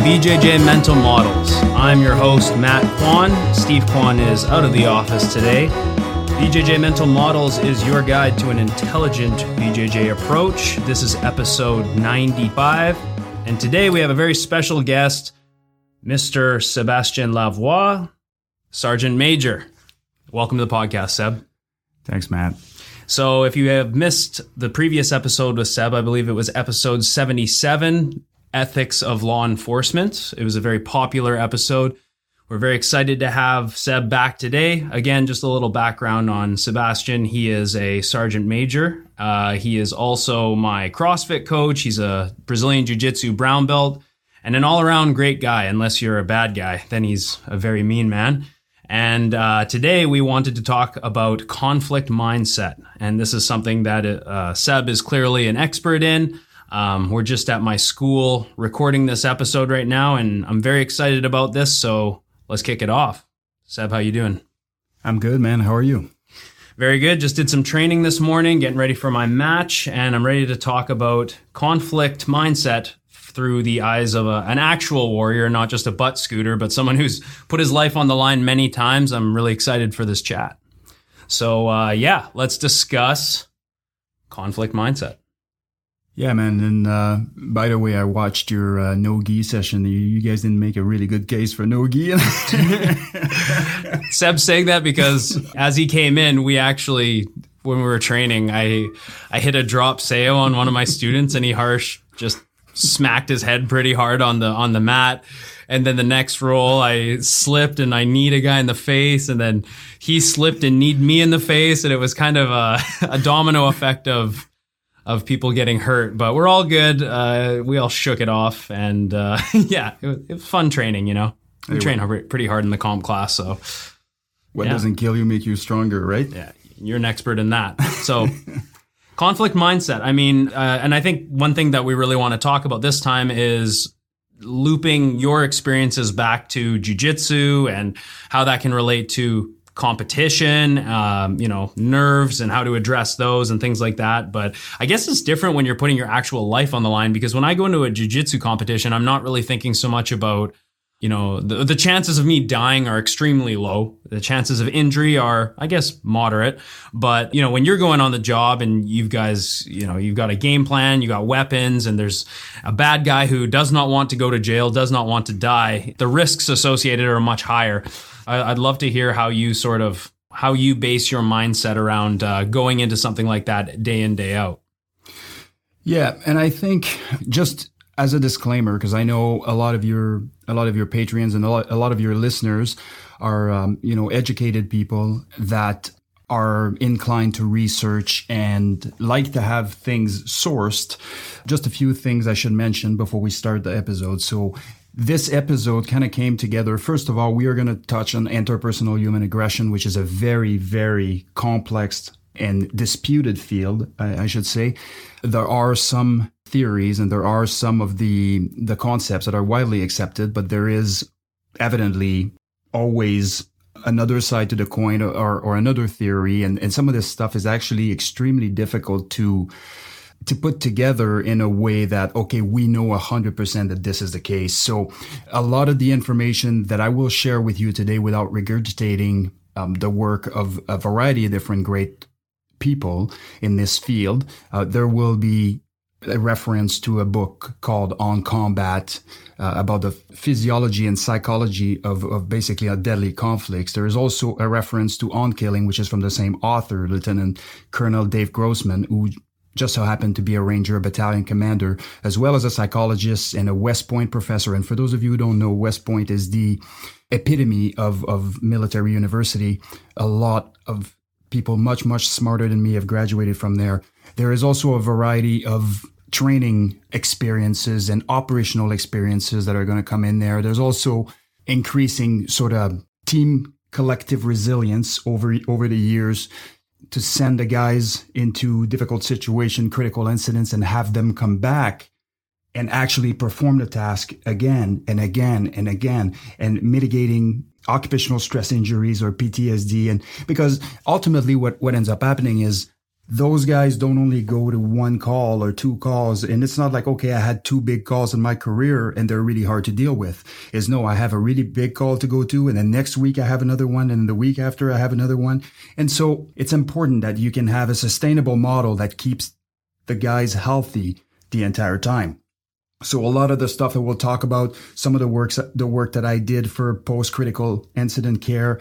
BJJ Mental Models. I'm your host, Matt Kwan. Steve Kwan is out of the office today. BJJ Mental Models is your guide to an intelligent BJJ approach. This is episode 95. And today we have a very special guest, Mr. Sebastian Lavoie, Sergeant Major. Welcome to the podcast, Seb. Thanks, Matt. So, if you have missed the previous episode with Seb, I believe it was episode 77 Ethics of Law Enforcement. It was a very popular episode. We're very excited to have Seb back today. Again, just a little background on Sebastian. He is a sergeant major. Uh, he is also my CrossFit coach. He's a Brazilian Jiu Jitsu brown belt and an all around great guy. Unless you're a bad guy, then he's a very mean man. And uh, today we wanted to talk about conflict mindset. And this is something that uh, Seb is clearly an expert in. Um, we're just at my school recording this episode right now, and I'm very excited about this. So let's kick it off. Seb, how you doing? I'm good, man. How are you? Very good. Just did some training this morning, getting ready for my match, and I'm ready to talk about conflict mindset through the eyes of a, an actual warrior, not just a butt scooter, but someone who's put his life on the line many times. I'm really excited for this chat. So, uh, yeah, let's discuss conflict mindset. Yeah, man. And uh, by the way, I watched your uh, no gi session. You, guys didn't make a really good case for no gi. Seb's saying that because as he came in, we actually, when we were training, I I hit a drop seoi on one of my students, and he harsh just smacked his head pretty hard on the on the mat. And then the next roll, I slipped and I kneed a guy in the face, and then he slipped and kneed me in the face, and it was kind of a, a domino effect of of people getting hurt, but we're all good. Uh, we all shook it off, and uh, yeah, it was, it was, fun training. You know, we train pretty hard in the comp class, so what yeah. doesn't kill you make you stronger, right? Yeah, you're an expert in that. So. conflict mindset. I mean, uh, and I think one thing that we really want to talk about this time is looping your experiences back to jujitsu and how that can relate to competition, um, you know, nerves and how to address those and things like that. But I guess it's different when you're putting your actual life on the line because when I go into a jujitsu competition, I'm not really thinking so much about, you know, the, the chances of me dying are extremely low. The chances of injury are, I guess, moderate. But, you know, when you're going on the job and you guys, you know, you've got a game plan, you got weapons, and there's a bad guy who does not want to go to jail, does not want to die, the risks associated are much higher. I'd love to hear how you sort of how you base your mindset around uh, going into something like that day in day out. Yeah, and I think just as a disclaimer, because I know a lot of your a lot of your patrons and a lot, a lot of your listeners are um, you know educated people that are inclined to research and like to have things sourced. Just a few things I should mention before we start the episode. So this episode kind of came together. First of all, we are going to touch on interpersonal human aggression, which is a very, very complex and disputed field, I, I should say. There are some theories and there are some of the the concepts that are widely accepted, but there is evidently always another side to the coin or, or another theory. And, and some of this stuff is actually extremely difficult to to put together in a way that, okay, we know 100% that this is the case. So a lot of the information that I will share with you today without regurgitating um, the work of a variety of different great people in this field, uh, there will be a reference to a book called On Combat uh, about the physiology and psychology of, of basically a deadly conflicts. There is also a reference to On Killing, which is from the same author, Lieutenant Colonel Dave Grossman, who just so happened to be a ranger, battalion commander, as well as a psychologist and a West Point professor. And for those of you who don't know, West Point is the epitome of, of military university. A lot of people much, much smarter than me have graduated from there. There is also a variety of training experiences and operational experiences that are going to come in there. There's also increasing sort of team collective resilience over over the years to send the guys into difficult situation, critical incidents, and have them come back and actually perform the task again and again and again and mitigating occupational stress injuries or PTSD. And because ultimately what, what ends up happening is those guys don't only go to one call or two calls. And it's not like, okay, I had two big calls in my career and they're really hard to deal with. Is no, I have a really big call to go to. And then next week I have another one. And the week after I have another one. And so it's important that you can have a sustainable model that keeps the guys healthy the entire time. So a lot of the stuff that we'll talk about, some of the works, the work that I did for post critical incident care,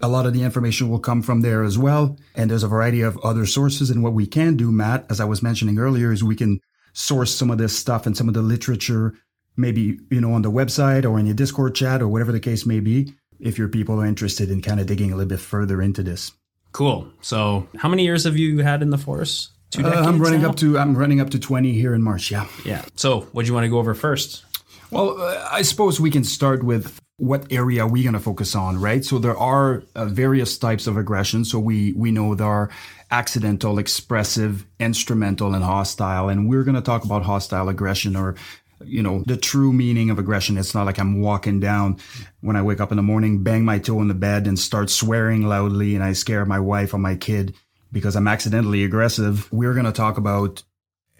a lot of the information will come from there as well. And there's a variety of other sources. And what we can do, Matt, as I was mentioning earlier, is we can source some of this stuff and some of the literature, maybe, you know, on the website or in your Discord chat or whatever the case may be, if your people are interested in kind of digging a little bit further into this. Cool. So how many years have you had in the force? Two decades uh, I'm running now? up to I'm running up to 20 here in March. Yeah. Yeah. So what do you want to go over first? Well, uh, I suppose we can start with what area are we going to focus on, right? So there are uh, various types of aggression. So we we know there are accidental, expressive, instrumental, and hostile, and we're going to talk about hostile aggression or you know the true meaning of aggression. It's not like I'm walking down when I wake up in the morning, bang my toe in the bed, and start swearing loudly, and I scare my wife or my kid because I'm accidentally aggressive. We're going to talk about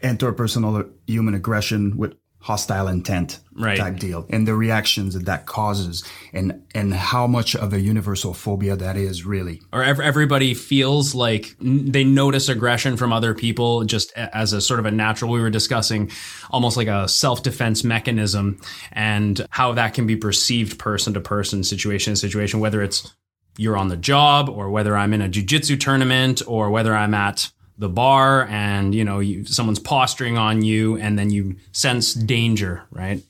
interpersonal human aggression with hostile intent right. type deal and the reactions that that causes and and how much of a universal phobia that is really or everybody feels like they notice aggression from other people just as a sort of a natural we were discussing almost like a self-defense mechanism and how that can be perceived person to person situation to situation whether it's you're on the job or whether I'm in a jiu-jitsu tournament or whether I'm at the bar and you know you, someone's posturing on you and then you sense danger right?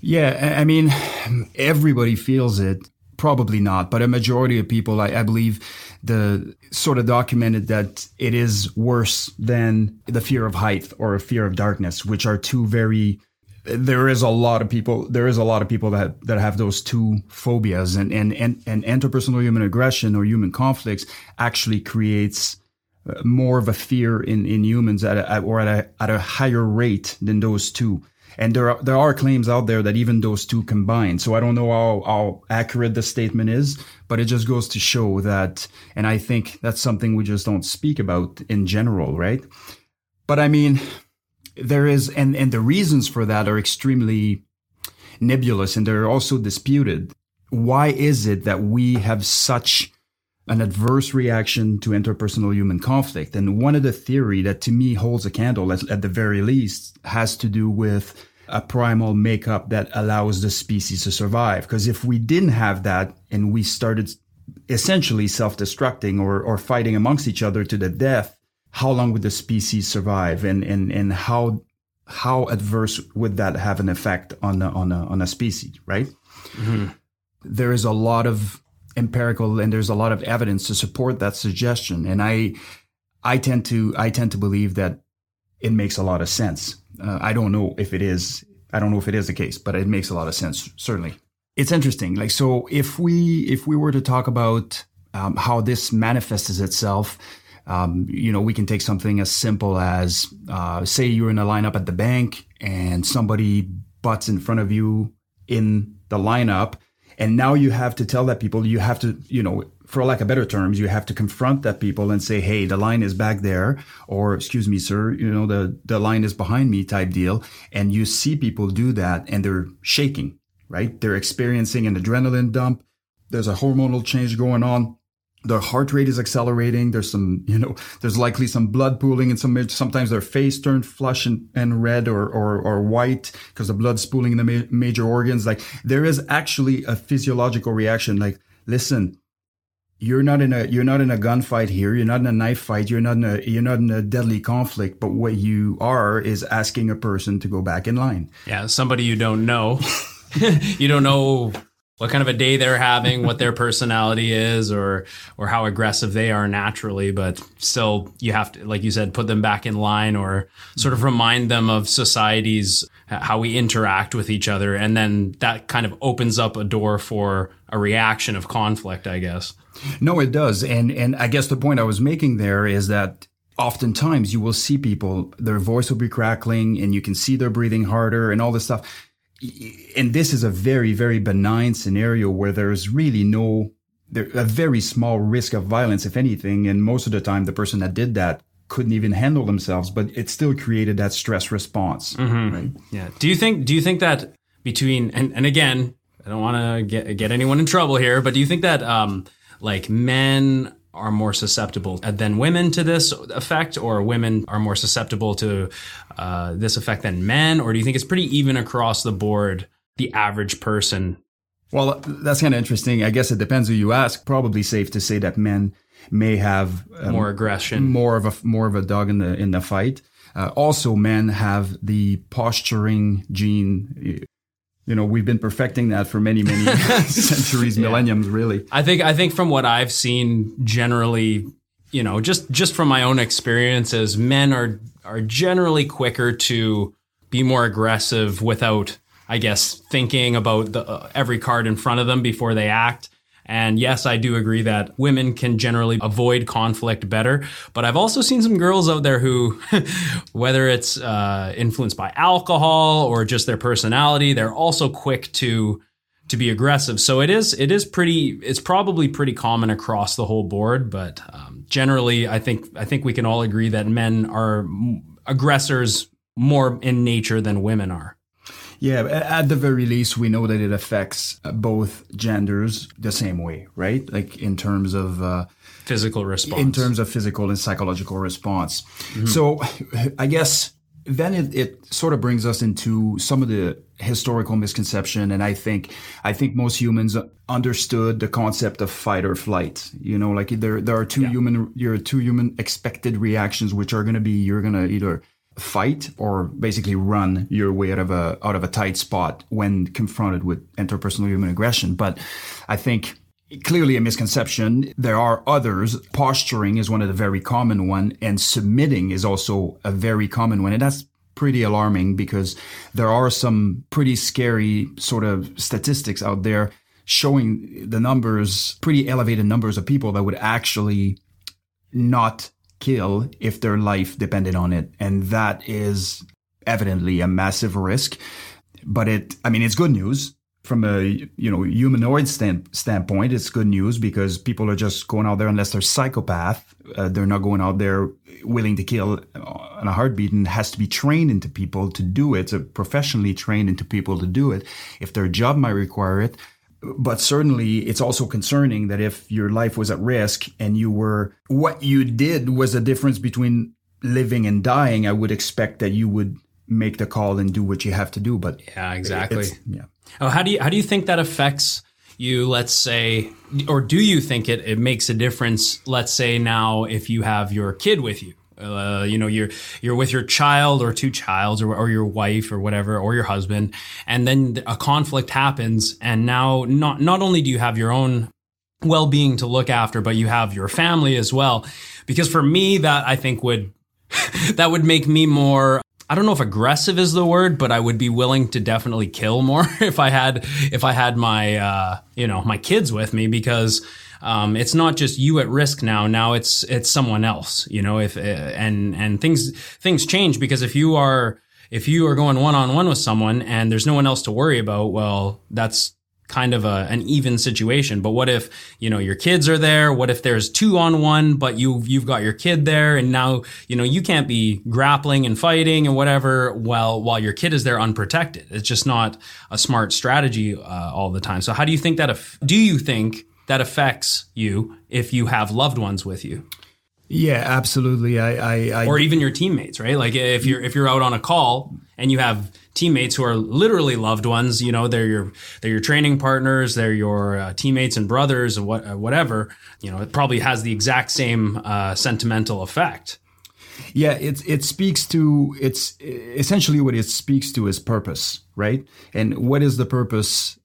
Yeah i mean everybody feels it. Probably not but a majority of people I, I, believe the sort of documented that it is worse than the fear of height or a fear of darkness which are two very there is a lot of people there is a lot of people that that have those two phobias and and and, and interpersonal human aggression or human conflicts actually creates more of a fear in, in humans at a, or at a, at a higher rate than those two. And there are, there are claims out there that even those two combine. So I don't know how, how accurate the statement is, but it just goes to show that, and I think that's something we just don't speak about in general, right? But I mean, there is, and, and the reasons for that are extremely nebulous and they're also disputed. Why is it that we have such an adverse reaction to interpersonal human conflict. And one of the theory that to me holds a candle at, at the very least has to do with a primal makeup that allows the species to survive. Because if we didn't have that and we started essentially self-destructing or, or fighting amongst each other to the death, how long would the species survive? And, and, and how, how adverse would that have an effect on a, on a, on a species, right? Mm-hmm. There is a lot of empirical and there's a lot of evidence to support that suggestion. And I, I tend to, I tend to believe that it makes a lot of sense. Uh, I don't know if it is, I don't know if it is the case, but it makes a lot of sense, certainly. It's interesting. Like, so if we, if we were to talk about um, how this manifests itself, um, you know, we can take something as simple as, uh, say you're in a lineup at the bank and somebody butts in front of you in the lineup and now you have to tell that people, you have to, you know, for lack of better terms, you have to confront that people and say, Hey, the line is back there, or excuse me, sir, you know, the, the line is behind me type deal. And you see people do that and they're shaking, right? They're experiencing an adrenaline dump. There's a hormonal change going on. Their heart rate is accelerating. There's some, you know, there's likely some blood pooling and some, sometimes their face turned flush and, and red or, or, or white because the blood's pooling in the ma- major organs. Like there is actually a physiological reaction. Like, listen, you're not in a, you're not in a gunfight here. You're not in a knife fight. You're not in a, you're not in a deadly conflict. But what you are is asking a person to go back in line. Yeah. Somebody you don't know. you don't know what kind of a day they're having, what their personality is, or or how aggressive they are naturally. But still, you have to, like you said, put them back in line, or sort of remind them of society's how we interact with each other, and then that kind of opens up a door for a reaction of conflict, I guess. No, it does, and and I guess the point I was making there is that oftentimes you will see people, their voice will be crackling, and you can see they're breathing harder, and all this stuff and this is a very, very benign scenario where there's really no, there, a very small risk of violence, if anything. And most of the time, the person that did that couldn't even handle themselves, but it still created that stress response. Mm-hmm. Right? Yeah. Do you think, do you think that between, and, and again, I don't want to get, get anyone in trouble here, but do you think that, um, like men are more susceptible than women to this effect, or women are more susceptible to uh, this effect than men, or do you think it's pretty even across the board, the average person? Well, that's kind of interesting. I guess it depends who you ask. Probably safe to say that men may have um, more aggression, more of a more of a dog in the in the fight. Uh, also, men have the posturing gene you know we've been perfecting that for many many centuries yeah. millenniums really i think i think from what i've seen generally you know just just from my own experiences men are are generally quicker to be more aggressive without i guess thinking about the uh, every card in front of them before they act and yes, I do agree that women can generally avoid conflict better. But I've also seen some girls out there who, whether it's uh, influenced by alcohol or just their personality, they're also quick to to be aggressive. So it is it is pretty it's probably pretty common across the whole board. But um, generally, I think I think we can all agree that men are aggressors more in nature than women are. Yeah, at the very least, we know that it affects uh, both genders the same way, right? Like in terms of uh, physical response, in terms of physical and psychological response. Mm-hmm. So, I guess then it, it sort of brings us into some of the historical misconception and i think i think most humans understood the concept of fight or flight you know like there there are two yeah. human your two human expected reactions which are going to be you're going to either fight or basically run your way out of a out of a tight spot when confronted with interpersonal human aggression. But I think clearly a misconception. There are others. Posturing is one of the very common one, and submitting is also a very common one, and that's pretty alarming because there are some pretty scary sort of statistics out there showing the numbers, pretty elevated numbers of people that would actually not kill if their life depended on it. And that is evidently a massive risk. But it, I mean, it's good news from a you know humanoid stand, standpoint. It's good news because people are just going out there unless they're psychopath. Uh, they're not going out there willing to kill on a heartbeat and has to be trained into people to do it. So professionally trained into people to do it. If their job might require it, but certainly it's also concerning that if your life was at risk and you were what you did was a difference between living and dying i would expect that you would make the call and do what you have to do but yeah exactly. yeah. Oh how do you how do you think that affects you let's say or do you think it, it makes a difference let's say now if you have your kid with you uh, you know, you're you're with your child or two childs or, or your wife or whatever or your husband, and then a conflict happens, and now not not only do you have your own well-being to look after, but you have your family as well. Because for me, that I think would that would make me more I don't know if aggressive is the word, but I would be willing to definitely kill more if I had if I had my uh, you know my kids with me because um, it's not just you at risk now. Now it's it's someone else. You know, if uh, and and things things change because if you are if you are going one on one with someone and there's no one else to worry about, well, that's kind of a, an even situation. But what if, you know, your kids are there? What if there's two on one, but you, you've got your kid there and now, you know, you can't be grappling and fighting and whatever while, while your kid is there unprotected. It's just not a smart strategy uh, all the time. So how do you think that if, do you think that affects you if you have loved ones with you. Yeah, absolutely. I, I, I or even your teammates, right? Like if you're if you're out on a call and you have teammates who are literally loved ones, you know, they're your they're your training partners, they're your uh, teammates and brothers, or what, uh, whatever. You know, it probably has the exact same uh, sentimental effect. Yeah, it it speaks to it's essentially what it speaks to is purpose, right? And what is the purpose?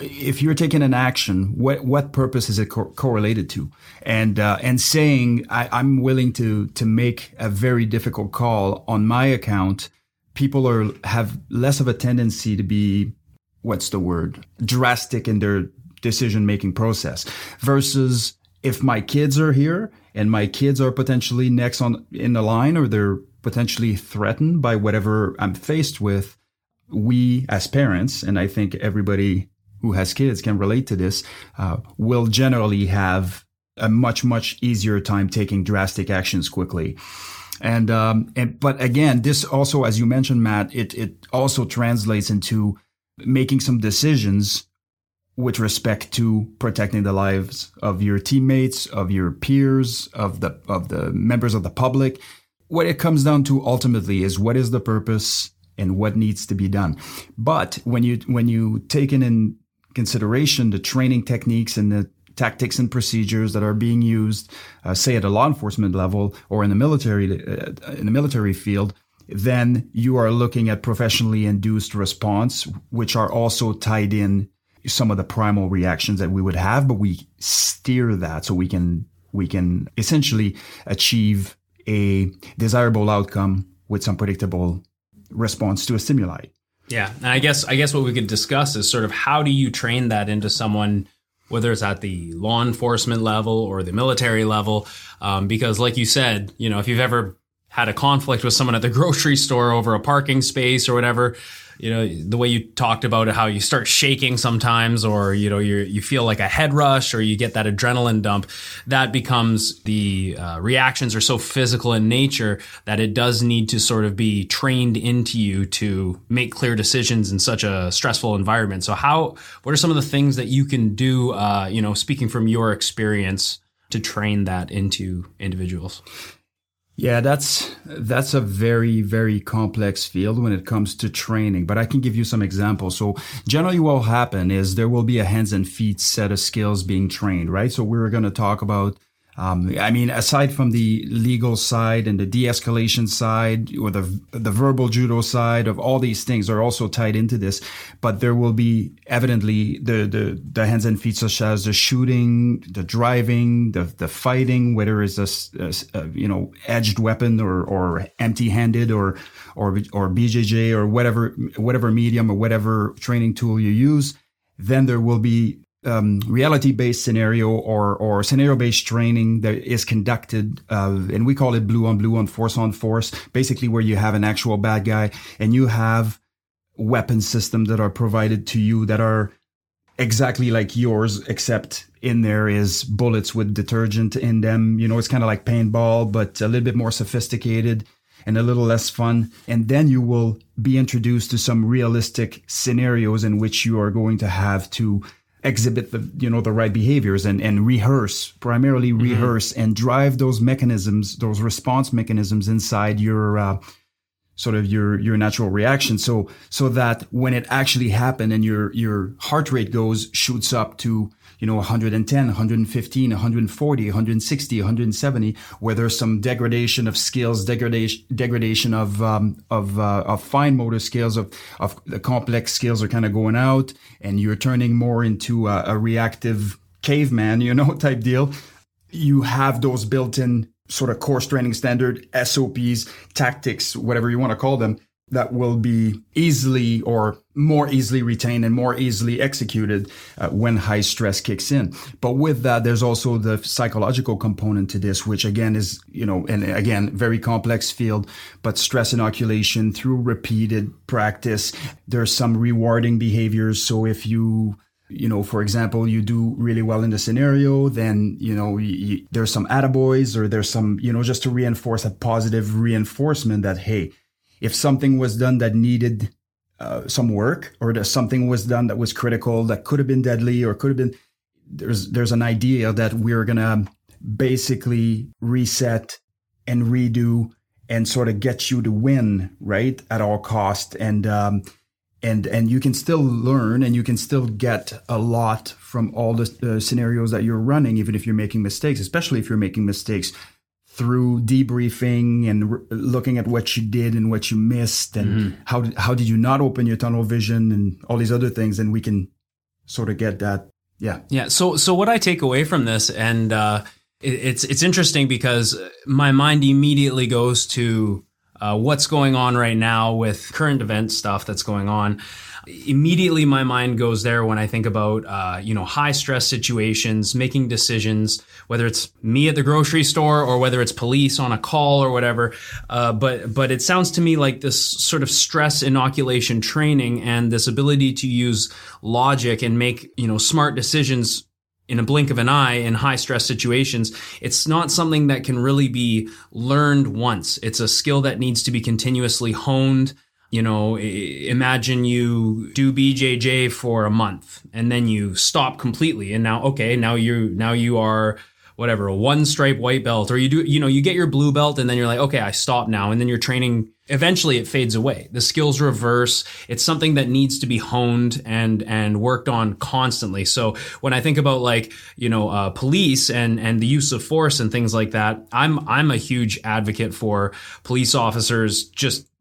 If you're taking an action, what what purpose is it co- correlated to? And uh, and saying I, am willing to to make a very difficult call on my account, people are have less of a tendency to be what's the word drastic in their decision making process versus if my kids are here and my kids are potentially next on in the line or they're potentially threatened by whatever I'm faced with, we as parents, and I think everybody who has kids can relate to this, uh, will generally have a much much easier time taking drastic actions quickly. And um, and but again, this also, as you mentioned, Matt, it it also translates into making some decisions with respect to protecting the lives of your teammates, of your peers, of the of the members of the public. What it comes down to ultimately is what is the purpose and what needs to be done. But when you when you take in consideration the training techniques and the tactics and procedures that are being used, uh, say at a law enforcement level or in the military uh, in the military field, then you are looking at professionally induced response, which are also tied in some of the primal reactions that we would have, but we steer that so we can we can essentially achieve a desirable outcome with some predictable response to a stimuli. Yeah, and I guess I guess what we could discuss is sort of how do you train that into someone, whether it's at the law enforcement level or the military level, um, because like you said, you know, if you've ever had a conflict with someone at the grocery store over a parking space or whatever, you know the way you talked about it how you start shaking sometimes or you know you you feel like a head rush or you get that adrenaline dump that becomes the uh, reactions are so physical in nature that it does need to sort of be trained into you to make clear decisions in such a stressful environment. So how what are some of the things that you can do uh, you know speaking from your experience to train that into individuals yeah, that's that's a very very complex field when it comes to training, but I can give you some examples. So generally what will happen is there will be a hands and feet set of skills being trained, right? So we're going to talk about um, I mean, aside from the legal side and the de-escalation side or the the verbal judo side of all these things are also tied into this, but there will be evidently the the, the hands and feet such as the shooting, the driving, the the fighting, whether it's a, a, a you know edged weapon or or empty handed or or or BJJ or whatever whatever medium or whatever training tool you use. Then there will be um, reality-based scenario or or scenario-based training that is conducted, uh, and we call it blue on blue on force on force. Basically, where you have an actual bad guy and you have weapon systems that are provided to you that are exactly like yours, except in there is bullets with detergent in them. You know, it's kind of like paintball, but a little bit more sophisticated and a little less fun. And then you will be introduced to some realistic scenarios in which you are going to have to exhibit the you know the right behaviors and and rehearse primarily mm-hmm. rehearse and drive those mechanisms those response mechanisms inside your uh, sort of your your natural reaction so so that when it actually happened and your your heart rate goes shoots up to you know 110 115 140 160 170 where there's some degradation of skills degradation degradation of um, of uh, of fine motor skills of of the complex skills are kind of going out and you're turning more into a, a reactive caveman you know type deal. You have those built-in sort of course training standard SOPs tactics whatever you want to call them that will be easily or more easily retained and more easily executed uh, when high stress kicks in. But with that, there's also the psychological component to this, which again is, you know, and again, very complex field, but stress inoculation through repeated practice. There's some rewarding behaviors. So if you, you know, for example, you do really well in the scenario, then, you know, there's some attaboys or there's some, you know, just to reinforce a positive reinforcement that, hey, if something was done that needed uh, some work or that something was done that was critical that could have been deadly or could have been there's there's an idea that we're gonna basically reset and redo and sort of get you to win right at all cost. And um, and and you can still learn and you can still get a lot from all the uh, scenarios that you're running even if you're making mistakes especially if you're making mistakes through debriefing and re- looking at what you did and what you missed and mm-hmm. how did, how did you not open your tunnel vision and all these other things. And we can sort of get that. Yeah. Yeah. So so what i take away from this and uh it, it's it's interesting because my mind immediately goes to uh, what's going on right now with current event stuff that's going on immediately my mind goes there when I think about uh, you know high stress situations, making decisions, whether it's me at the grocery store or whether it's police on a call or whatever. Uh, but but it sounds to me like this sort of stress inoculation training and this ability to use logic and make you know smart decisions in a blink of an eye in high stress situations. It's not something that can really be learned once. It's a skill that needs to be continuously honed you know, imagine you do BJJ for a month and then you stop completely. And now, okay, now you, now you are whatever, a one stripe white belt, or you do, you know, you get your blue belt and then you're like, okay, I stop now. And then you're training. Eventually it fades away. The skills reverse. It's something that needs to be honed and, and worked on constantly. So when I think about like, you know, uh, police and, and the use of force and things like that, I'm, I'm a huge advocate for police officers just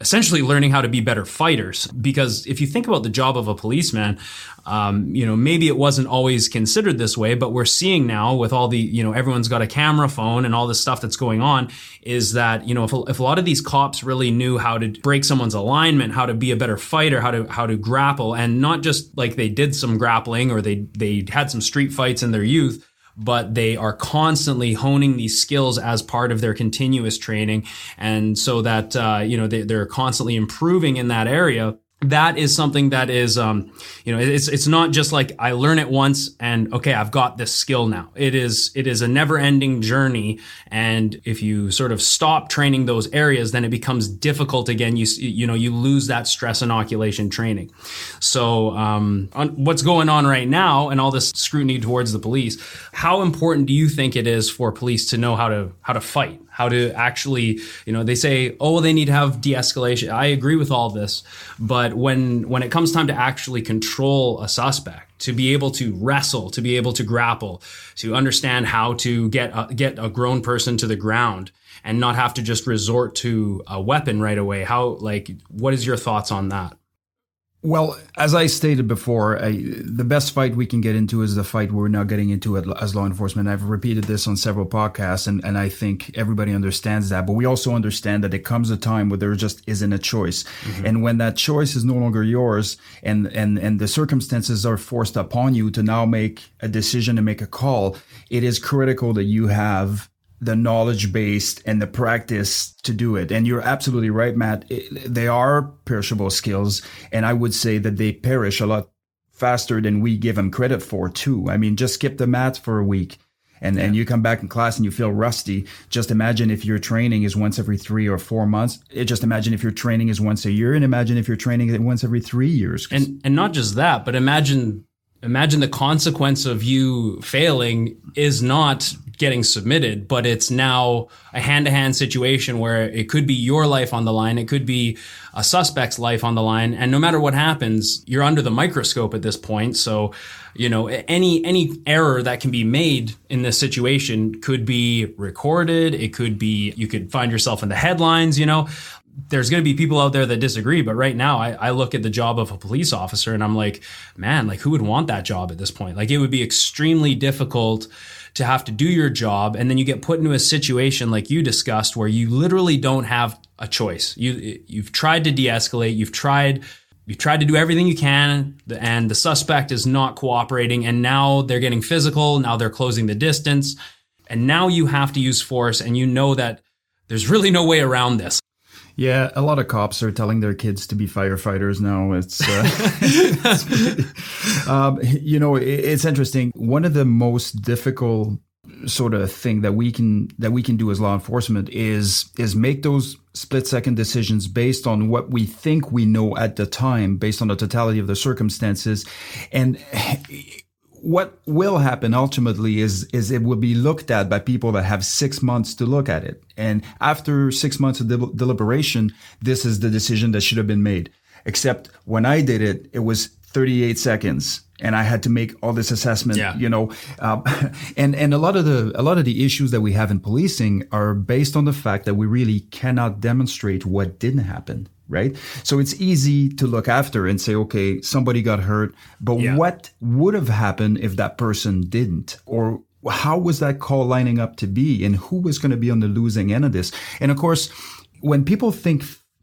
essentially learning how to be better fighters. Because if you think about the job of a policeman, um, you know, maybe it wasn't always considered this way, but we're seeing now with all the, you know, everyone's got a camera phone and all this stuff that's going on is that, you know, if, if a lot of these cops really knew how to break someone's alignment, how to be a better fighter, how to, how to grapple and not just like they did some grappling or they, they had some street fights in their youth, but they are constantly honing these skills as part of their continuous training. And so that, uh, you know, they, they're constantly improving in that area that is something that is um, you know it's it's not just like I learn it once and okay I've got this skill now. It is it is a never ending journey. And if you sort of stop training those areas then it becomes difficult again. You you know you lose that stress inoculation training. So um, on, what's going on right now and all this scrutiny towards the police how important do you think it is for police to know how to how to fight how to actually, you know, they say, oh, they need to have de-escalation. I agree with all this, but when when it comes time to actually control a suspect, to be able to wrestle, to be able to grapple, to understand how to get a, get a grown person to the ground and not have to just resort to a weapon right away. How like what is your thoughts on that? Well, as I stated before, I, the best fight we can get into is the fight we're now getting into as law enforcement. I've repeated this on several podcasts, and, and I think everybody understands that. But we also understand that it comes a time where there just isn't a choice. Mm-hmm. And when that choice is no longer yours and, and, and the circumstances are forced upon you to now make a decision and make a call, it is critical that you have the knowledge based and the practice to do it. And you're absolutely right, Matt. they are perishable skills. And I would say that they perish a lot faster than we give them credit for too. I mean, just skip the math for a week and, yeah. and you come back in class and you feel rusty. Just imagine if your training is once every three or four months. It just imagine if your training is once a year and imagine if your training is once every three years. And, and not just that, but imagine imagine the consequence of you failing is not getting submitted, but it's now a hand to hand situation where it could be your life on the line. It could be a suspect's life on the line. And no matter what happens, you're under the microscope at this point. So, you know, any, any error that can be made in this situation could be recorded. It could be, you could find yourself in the headlines, you know, there's going to be people out there that disagree, but right now I, I, look at the job of a police officer and I'm like, man, like who would want that job at this point? Like it would be extremely difficult to have to do your job. And then you get put into a situation like you discussed where you literally don't have a choice. You, you've tried to de-escalate. You've tried, you've tried to do everything you can and the suspect is not cooperating. And now they're getting physical. Now they're closing the distance. And now you have to use force and you know that there's really no way around this. Yeah, a lot of cops are telling their kids to be firefighters now. It's, uh, um, you know, it's interesting. One of the most difficult sort of thing that we can that we can do as law enforcement is is make those split second decisions based on what we think we know at the time based on the totality of the circumstances and what will happen ultimately is is it will be looked at by people that have six months to look at it, and after six months of del- deliberation, this is the decision that should have been made. Except when I did it, it was 38 seconds and I had to make all this assessment, Yeah. you know, um, and and a lot of the a lot of the issues that we have in policing are based on the fact that we really cannot demonstrate what didn't happen, right? So it's easy to look after and say, okay, somebody got hurt, but Yeah. what would have happened if that person didn't, or how was that call lining up to be, and who was going to be on the losing end of this? And of course, when people think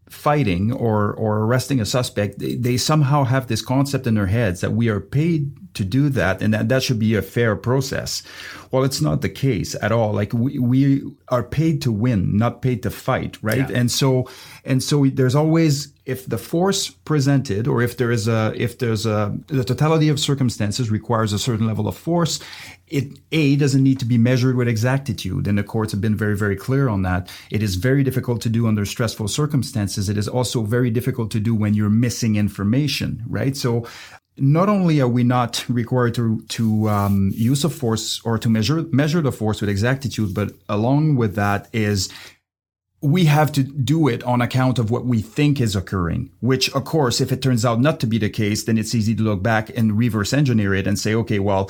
fighting or or arresting a suspect they, they somehow have this concept in their heads that we are paid to do that and that that should be a fair process. Well it's not the case at all. Like we, we are paid to win not paid to fight right? Yeah. and so and so there's always if the force presented or if there is a if there's a the totality of circumstances requires a certain level of force it a doesn't need to be measured with exactitude and the courts have been very very clear on that. It is very difficult to do under stressful circumstances. It is also very difficult to do when you're missing information right? So not only are we not required to to um, use a force or to measure measure the force with exactitude, but along with that is we have to do it on account of what we think is occurring. Which, of course, if it turns out not to be the case, then it's easy to look back and reverse engineer it and say, okay, well,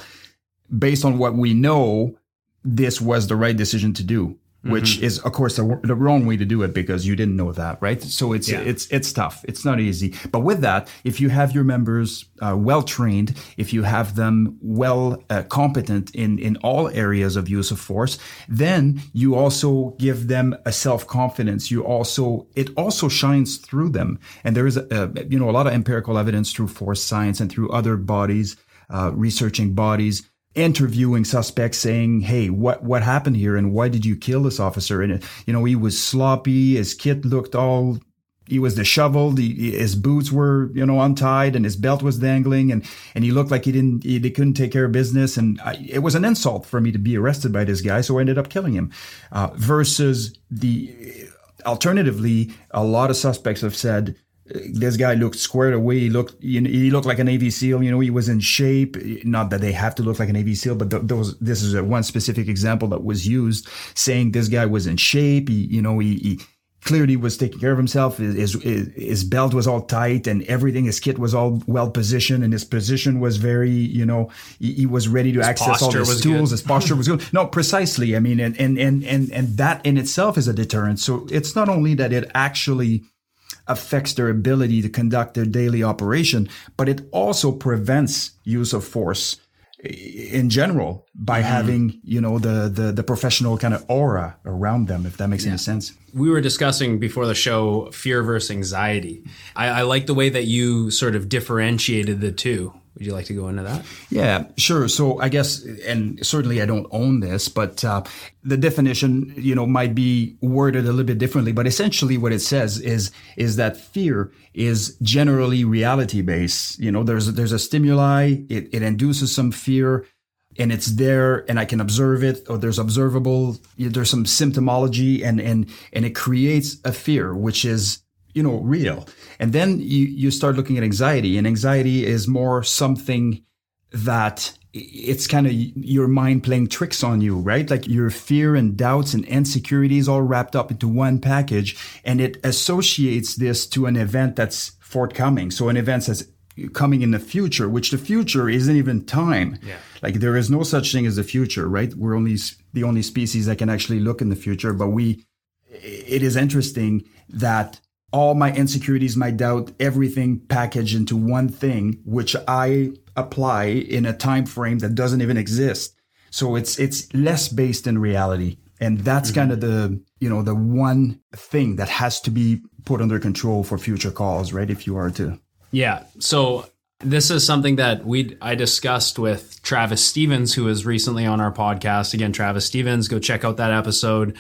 based on what we know, this was the right decision to do. Which is, of course, the, the wrong way to do it because you didn't know that, right? So it's Yeah. it's it's tough. It's not easy. But with that, if you have your members uh, well trained, if you have them well uh, competent in in all areas of use of force, then you also give them a self confidence. You also it also shines through them, and there is a, a you know a lot of empirical evidence through force science and through other bodies, uh, researching bodies interviewing suspects saying hey what what happened here and why did you kill this officer? And you know he was sloppy his kit looked all he was disheveled he, his boots were you know untied and his belt was dangling and and he looked like he didn't he, they couldn't take care of business. And I, it was an insult for me to be arrested by this guy so i ended up killing him. Uh, versus the alternatively a lot of suspects have said this guy looked squared away. He looked, you know, he looked like a Navy SEAL. You know, he was in shape. Not that they have to look like a Navy SEAL, but th- those. This is a one specific example that was used, saying this guy was in shape. He, you know, he, he clearly was taking care of himself. His, his his belt was all tight and everything. His kit was all well positioned, and his position was very, you know, he, he was ready to access all his tools. good. His posture was good. No, precisely. I mean, and and and and and that in itself is a deterrent. So it's not only that it actually affects their ability to conduct their daily operation, but it also prevents use of force eh, in general by mm-hmm. having you know the the the professional kind of aura around them if that makes any sense we were discussing before the show fear versus anxiety. I, I like the way that you sort of differentiated the two. Would you like to go into that? Yeah, sure. So I guess, and certainly I don't own this, but uh, the definition, you know, might be worded a little bit differently. But essentially, what it says is is that fear is generally reality based. You know, there's there's a stimuli, it, it induces some fear. And it's there, and I can observe it, or there's observable. There's some symptomology, and and and it creates a fear, which is you know real. And then you you start looking at anxiety and anxiety is more something that it's kind of your mind playing tricks on you right? Like your fear and doubts and insecurities all wrapped up into one package and it associates this to an event that's forthcoming. So an event that's coming in the future which the future isn't even time. Yeah. like there is no such thing as the future right? We're only the only species that can actually look in the future but we it is interesting that all my insecurities, my doubt, everything packaged into one thing, which I apply in a time frame that doesn't even exist. So it's it's less based in reality. And that's mm-hmm. kind of the you know the one thing that has to be put under control for future calls, right? If you are to Yeah. So this is something that we I discussed with Travis Stevens, who is recently on our podcast. Again, Travis Stevens, go check out that episode.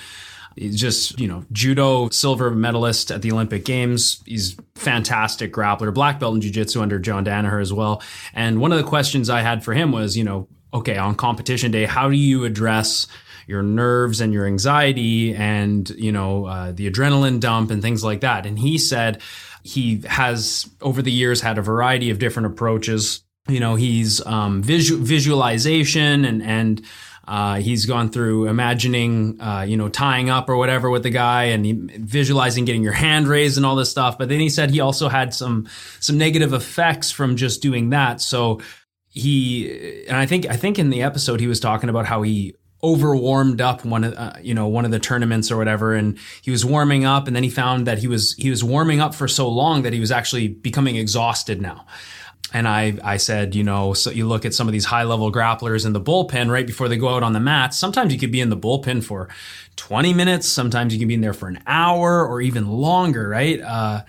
He's just, you know, judo silver medalist at the Olympic Games. He's fantastic grappler, black belt in jiu-jitsu under John Danaher as well. And one of the questions I had for him was, you know, okay, on competition day, how do you address your nerves and your anxiety and, you know, uh, the adrenaline dump and things like that? And he said he has over the years had a variety of different approaches you know, he's um, visual, visualization and and uh, he's gone through imagining, uh, you know, tying up or whatever with the guy and he, visualizing getting your hand raised and all this stuff. But then he said he also had some some negative effects from just doing that. So he and I think I think in the episode he was talking about how he over warmed up one of uh, you know one of the tournaments or whatever and he was warming up and then he found that he was he was warming up for so long that he was actually becoming exhausted now and I, I said, you know, so you look at some of these high level grapplers in the bullpen right before they go out on the mats. Sometimes you could be in the bullpen for 20 minutes. Sometimes you can be in there for an hour or even longer, right? Uh,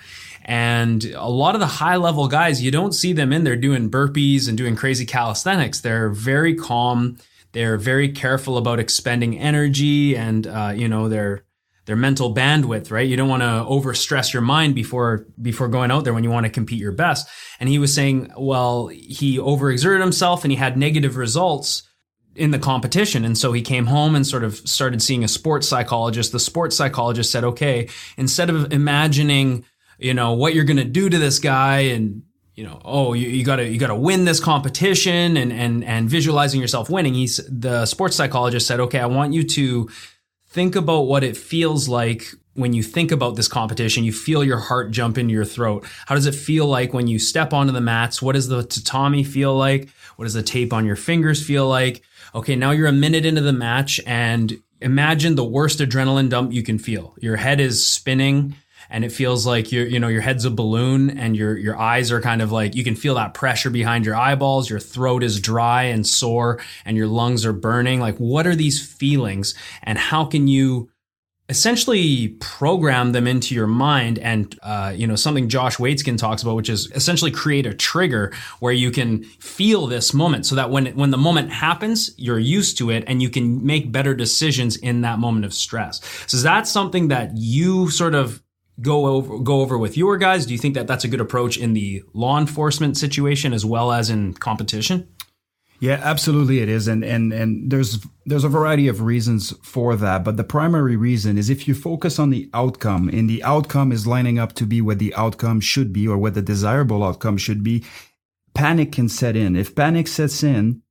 and a lot of the high level guys, you don't see them in there doing burpees and doing crazy calisthenics. They're very calm. They're very careful about expending energy and, uh, you know, they're, their mental bandwidth, right? You don't want to overstress your mind before before going out there when you want to compete your best. And he was saying, well, he overexerted himself and he had negative results in the competition. And so he came home and sort of started seeing a sports psychologist. The sports psychologist said, okay, instead of imagining, you know, what you're going to do to this guy and you know, oh, you, you, gotta you gotta win this competition and and and visualizing yourself winning. He's the sports psychologist said, okay, I want you to think about what it feels like when you think about this competition. You feel your heart jump into your throat. How does it feel like when you step onto the mats? What does the tatami feel like? What does the tape on your fingers feel like? Okay, now you're a minute into the match and imagine the worst adrenaline dump you can feel. Your head is spinning and it feels like your you know your head's a balloon and your your eyes are kind of like you can feel that pressure behind your eyeballs your throat is dry and sore and your lungs are burning. Like what are these feelings and how can you essentially program them into your mind? And uh, you know something josh waitzkin talks about which is essentially create a trigger where you can feel this moment so that when when the moment happens you're used to it and you can make better decisions in that moment of stress. So is that something that you sort of go over go over with your guys? Do you think that that's a good approach in the law enforcement situation as well as in competition? Yeah, absolutely it is. And and and there's there's a variety of reasons for that, but the primary reason is if you focus on the outcome and the outcome is lining up to be what the outcome should be or what the desirable outcome should be, panic can set in. If panic sets in,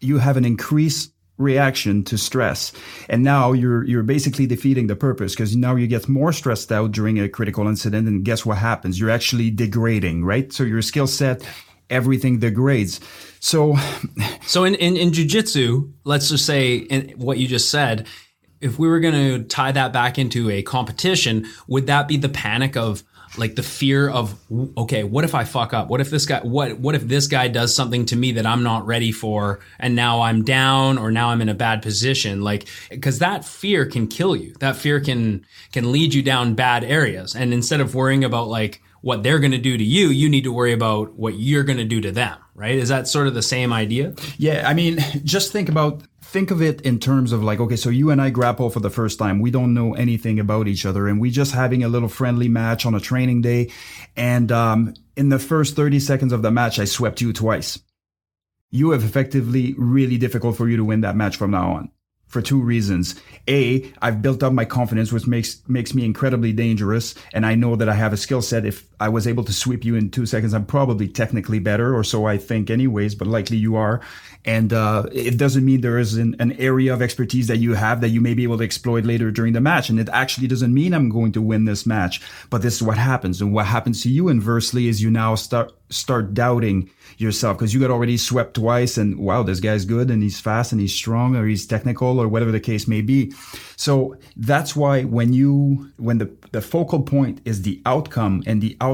you have an increase reaction to stress. And now you're, you're basically defeating the purpose because now you get more stressed out during a critical incident. And guess what happens? You're actually degrading, right? So your skill set, everything degrades. So, so in, in, in jujitsu, let's just say in what you just said, if we were going to tie that back into a competition, would that be the panic of, like the fear of okay what if i fuck up? What if this guy what what if this guy does something to me that i'm not ready for and now i'm down or now i'm in a bad position? Like because that fear can kill you. That fear can can lead you down bad areas. And instead of worrying about like what they're going to do to you you need to worry about what you're going to do to them right? Is that sort of the same idea? Yeah i mean just think about think of it in terms of like, okay, so you and I grapple for the first time. We don't know anything about each other and we just having a little friendly match on a training day. And, um, in the first 30 seconds of the match, I swept you twice. You have effectively really difficult for you to win that match from now on for two reasons. A, I've built up my confidence, which makes makes me incredibly dangerous, and I know that I have a skill set. If I was able to sweep you in two seconds, I'm probably technically better, or so I think, anyways. But likely you are, and uh, it doesn't mean there is an, an area of expertise that you have that you may be able to exploit later during the match. And it actually doesn't mean I'm going to win this match, but this is what happens. And what happens to you inversely is you now start start doubting yourself because you got already swept twice and wow, this guy's good and he's fast and he's strong or he's technical or whatever the case may be. So that's why when you, when the, the focal point is the outcome and the outcome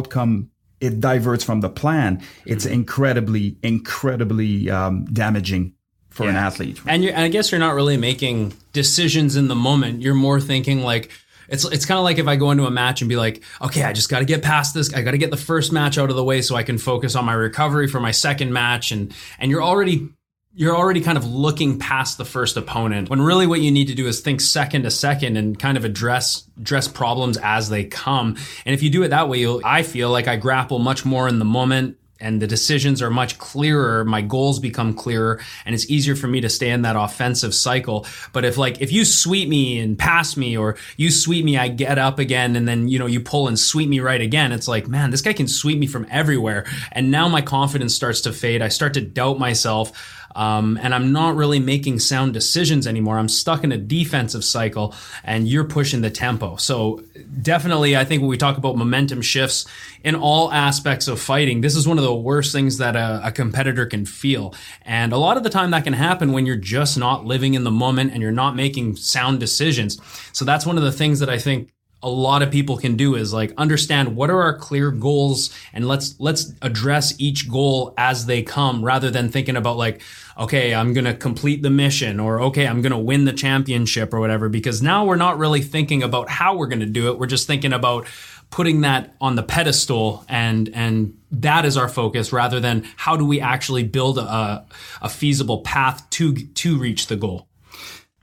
it diverts from the plan, it's mm-hmm. incredibly, incredibly um, damaging for yeah. an athlete. And, and I guess you're not really making decisions in the moment. You're more thinking like, it's it's kind of like if I go into a match and be like, okay, I just got to get past this. I got to get the first match out of the way so I can focus on my recovery for my second match. And and you're already you're already kind of looking past the first opponent when really what you need to do is think second to second and kind of address address problems as they come. And if you do it that way, you'll I feel like I grapple much more in the moment and the decisions are much clearer my goals become clearer and it's easier for me to stay in that offensive cycle. But if like if you sweep me and pass me or you sweep me i get up again and then you know you pull and sweep me right again it's like man this guy can sweep me from everywhere. And now my confidence starts to fade. I start to doubt myself um, and I'm not really making sound decisions anymore. I'm stuck in a defensive cycle, and you're pushing the tempo. So definitely, I think when we talk about momentum shifts in all aspects of fighting, this is one of the worst things that a, a competitor can feel. And a lot of the time, that can happen when you're just not living in the moment and you're not making sound decisions. So that's one of the things that I think a lot of people can do is like understand what are our clear goals and let's let's address each goal as they come rather than thinking about like okay i'm going to complete the mission or okay i'm going to win the championship or whatever because now we're not really thinking about how we're going to do it. We're just thinking about putting that on the pedestal and and that is our focus rather than how do we actually build a, a feasible path to to reach the goal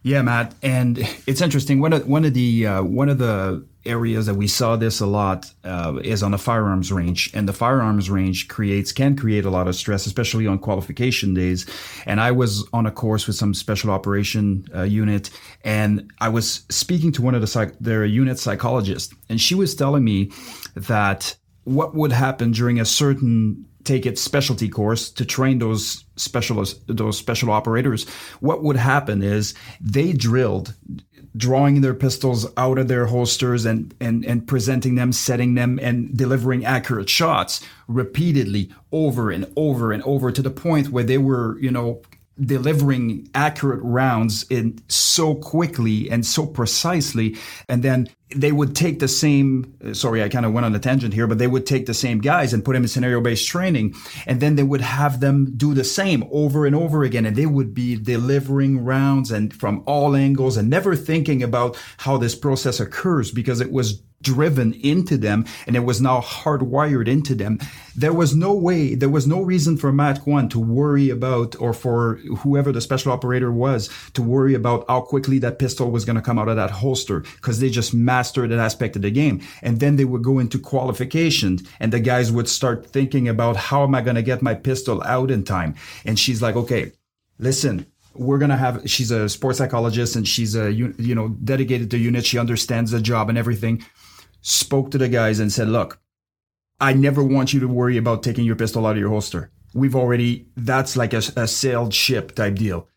yeah, Matt, and it's interesting. One of one of the uh, one of the areas that we saw this a lot uh, is on the firearms range, and the firearms range creates can create a lot of stress, especially on qualification days. And I was on a course with some special operation uh, unit, and I was speaking to one of the psych- their unit psychologists, and she was telling me that what would happen during a certain take its specialty course to train those specialists, those special operators, what would happen is they drilled drawing their pistols out of their holsters and, and, and presenting them, setting them and delivering accurate shots repeatedly over and over and over to the point where they were, you know, delivering accurate rounds in so quickly and so precisely and then they would take the same uh, sorry i kind of went on a tangent here but they would take the same guys and put them in scenario based training and then they would have them do the same over and over again and they would be delivering rounds and from all angles and never thinking about how this process occurs because it was driven into them and it was now hardwired into them. There was no way, there was no reason for Matt Kwan to worry about, or for whoever the special operator was to worry about how quickly that pistol was going to come out of that holster because they just mastered that aspect of the game. And then they would go into qualifications and the guys would start thinking about how am I going to get my pistol out in time? And she's like, okay, listen, we're gonna have she's a sports psychologist and she's a you know dedicated to unit she understands the job and everything spoke to the guys and said, look, I never want you to worry about taking your pistol out of your holster. We've already, that's like a, a sailed ship type deal.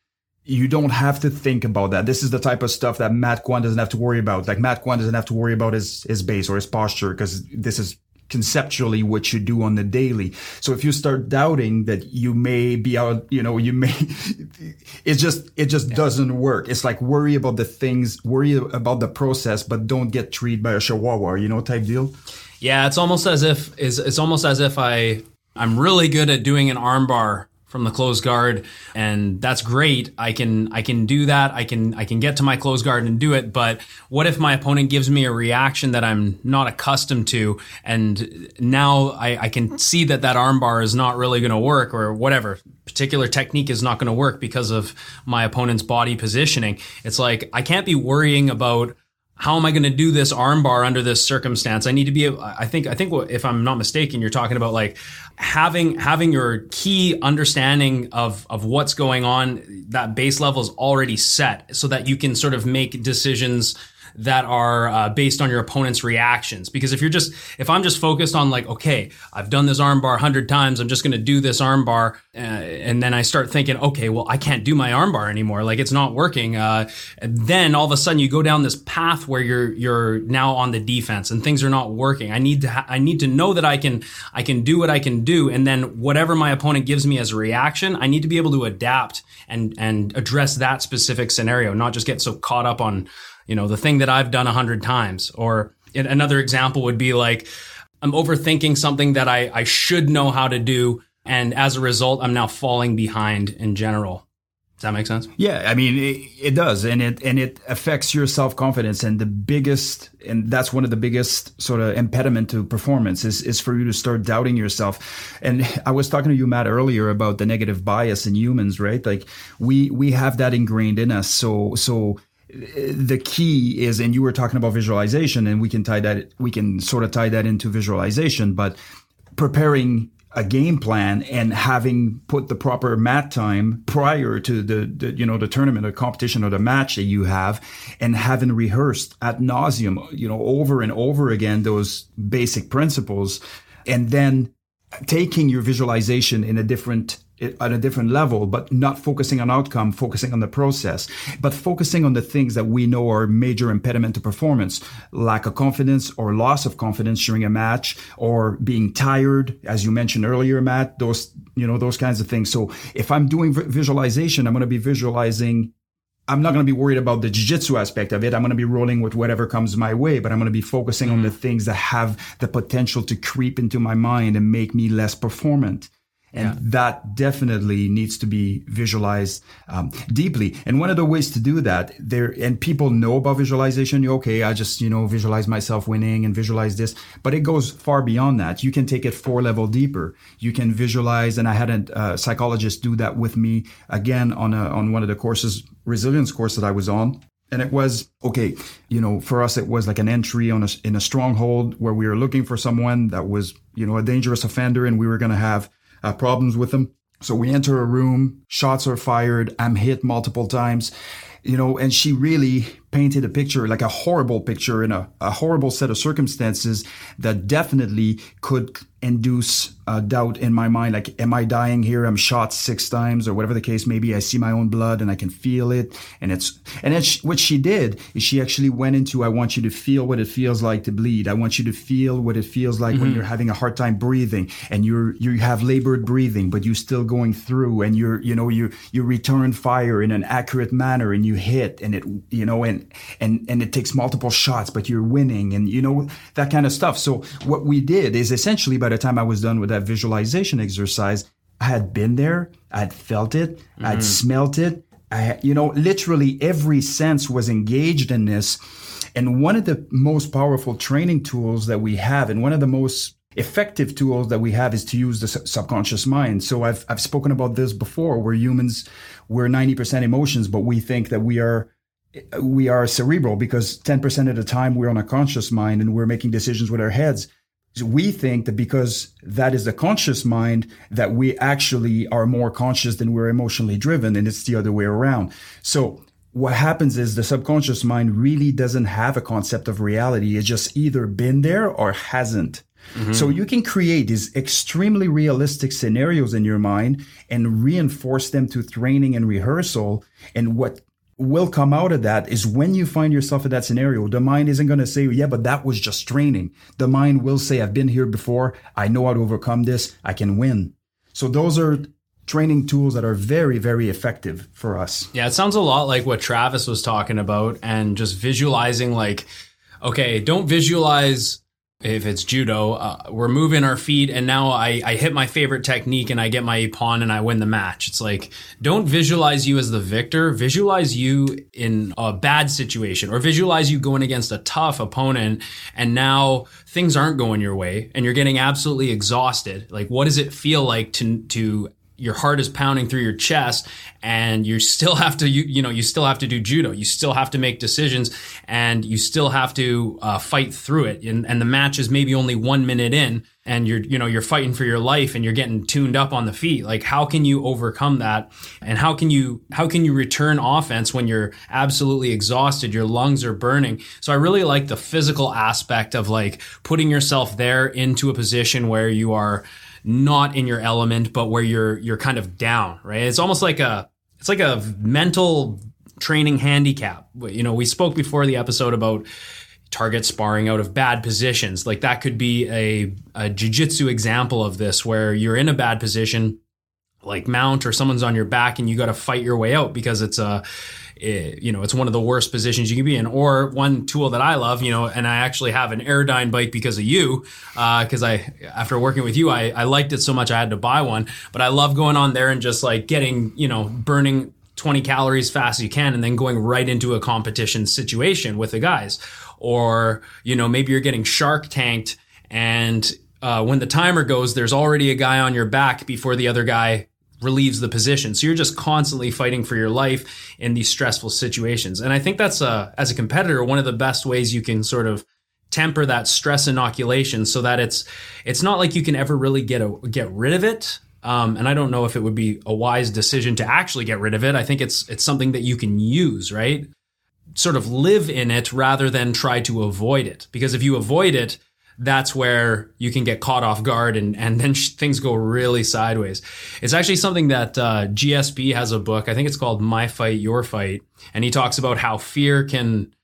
You don't have to think about that. This is the type of stuff that Matt Kwan doesn't have to worry about. Like Matt Kwan doesn't have to worry about his, his base or his posture because this is conceptually what you do on the daily. So if you start doubting that you may be out, you know, you may, it just, it just yeah. doesn't work. It's like worry about the things, worry about the process, but don't get treated by a chihuahua, you know, type deal. Yeah. It's almost as if, is it's almost as if I, I'm really good at doing an armbar from the closed guard and that's great. I can i can do that. I can i can get to my closed guard and do it but what if my opponent gives me a reaction that i'm not accustomed to and now i, I can see that that armbar is not really going to work or whatever particular technique is not going to work because of my opponent's body positioning. It's like i can't be worrying about how am I going to do this armbar under this circumstance? I need to be. I think. I think. If I'm not mistaken, you're talking about like having having your key understanding of of what's going on. That base level is already set, so that you can sort of make decisions that are uh, based on your opponent's reactions. Because if you're just, if I'm just focused on like, okay, I've done this armbar a hundred times, I'm just going to do this armbar, uh, and then I start thinking, okay, well, I can't do my armbar anymore, like it's not working. Uh, then all of a sudden you go down this path where you're you're now on the defense and things are not working. I need to ha- I need to know that I can I can do what I can do, and then whatever my opponent gives me as a reaction, I need to be able to adapt and and address that specific scenario, not just get so caught up on you know, the thing that I've done a hundred times. Or another example would be like, I'm overthinking something that I, I should know how to do. And as a result, I'm now falling behind in general. Does that make sense? Yeah, I mean it, it does, and it and it affects your self confidence. And the biggest, and that's one of the biggest sort of impediment to performance is is for you to start doubting yourself. And I was talking to you, Matt, earlier about the negative bias in humans, right? Like we we have that ingrained in us. So so the key is, and you were talking about visualization, and we can tie that, we can sort of tie that into visualization, but preparing a game plan and having put the proper mat time prior to the, the, you know the tournament or competition or the match that you have and having rehearsed at nauseum you know over and over again those basic principles and then taking your visualization in a different at a different level, but not focusing on outcome, focusing on the process, but focusing on the things that we know are major impediment to performance, lack of confidence or loss of confidence during a match or being tired, as you mentioned earlier, Matt, those, you know, those kinds of things. So if I'm doing visualization, I'm going to be visualizing I'm not going to be worried about the jiu-jitsu aspect of it. I'm going to be rolling with whatever comes my way, but I'm going to be focusing mm-hmm. on the things that have the potential to creep into my mind and make me less performant. And yeah. that definitely needs to be visualized um, deeply. And one of the ways to do that, there and people know about visualization. Okay, I just you know visualize myself winning and visualize this, but it goes far beyond that. You can take it four level deeper. You can visualize, and I had a uh, psychologist do that with me again on a, on one of the courses, resilience course that I was on. And it was okay, you know, for us it was like an entry on a, in a stronghold where we were looking for someone that was, you know, a dangerous offender, and we were going to have uh, problems with them. So we enter a room, shots are fired, I'm hit multiple times, you know, and she really painted a picture, like a horrible picture in a, a horrible set of circumstances that definitely could induce a doubt in my mind. Like am i dying here? I'm shot six times or whatever the case may be. I see my own blood and i can feel it. And it's and it's what she did is she actually went into i want you to feel what it feels like to bleed. I want you to feel what it feels like mm-hmm. when you're having a hard time breathing and you're you have labored breathing but you're still going through and you're you know you you return fire in an accurate manner and you hit and it you know and and and it takes multiple shots but you're winning and you know that kind of stuff so what we did is essentially by the time i was done with that visualization exercise, I had been there, I'd felt it, mm-hmm. I'd smelt it. I, you know, literally every sense was engaged in this. And one of the most powerful training tools that we have, and one of the most effective tools that we have is to use the subconscious mind. So I've, I've spoken about this before where humans, we're 90% emotions, but we think that we are, we are cerebral because 10% of the time we're on a conscious mind and we're making decisions with our heads we think that because that is the conscious mind that we actually are more conscious than we're emotionally driven and it's the other way around so what happens is the subconscious mind really doesn't have a concept of reality it's just either been there or hasn't Mm-hmm. So you can create these extremely realistic scenarios in your mind and reinforce them to training and rehearsal. And what will come out of that is when you find yourself in that scenario, the mind isn't going to say, yeah, but that was just training. The mind will say, I've been here before. I know how to overcome this. I can win. So those are training tools that are very, very effective for us. Yeah. It sounds a lot like what Travis was talking about and just visualizing like, okay, don't visualize if it's judo, uh, we're moving our feet, and now I, I hit my favorite technique and I get my ippon and I win the match. It's like, don't visualize you as the victor. Visualize you in a bad situation or visualize you going against a tough opponent and now things aren't going your way and you're getting absolutely exhausted. Like, what does it feel like to, to your heart is pounding through your chest and you still have to you, you know you still have to do judo. You still have to make decisions and you still have to uh, fight through it. And, and the match is maybe only one minute in and you're you know you're fighting for your life and you're getting tuned up on the feet. Like how can you overcome that? And how can you how can you return offense when you're absolutely exhausted your lungs are burning? So i really like the physical aspect of like putting yourself there into a position where you are not in your element, but where you're you're kind of down, right? It's almost like a it's like a mental training handicap. You know, we spoke before the episode about target sparring out of bad positions. Like that could be a, a jiu-jitsu example of this where you're in a bad position like mount or someone's on your back and you got to fight your way out because it's a it, you know, it's one of the worst positions you can be in. Or one tool that I love, you know, and I actually have an Airdyne bike because of you, because uh, I, after working with you, I, I liked it so much I had to buy one. But I love going on there and just like getting, you know, burning 20 calories fast as you can and then going right into a competition situation with the guys. Or, you know, maybe you're getting shark tanked and uh, when the timer goes, there's already a guy on your back before the other guy relieves the position. So you're just constantly fighting for your life in these stressful situations. And I think that's uh, as a competitor one of the best ways you can sort of temper that stress inoculation so that it's it's not like you can ever really get a, get rid of it. Um, and I don't know if it would be a wise decision to actually get rid of it. I think it's it's something that you can use, right? Sort of live in it rather than try to avoid it. Because if you avoid it, that's where you can get caught off guard and, and then sh- things go really sideways. It's actually something that uh, has a book. I think it's called My Fight, Your Fight. And he talks about how fear can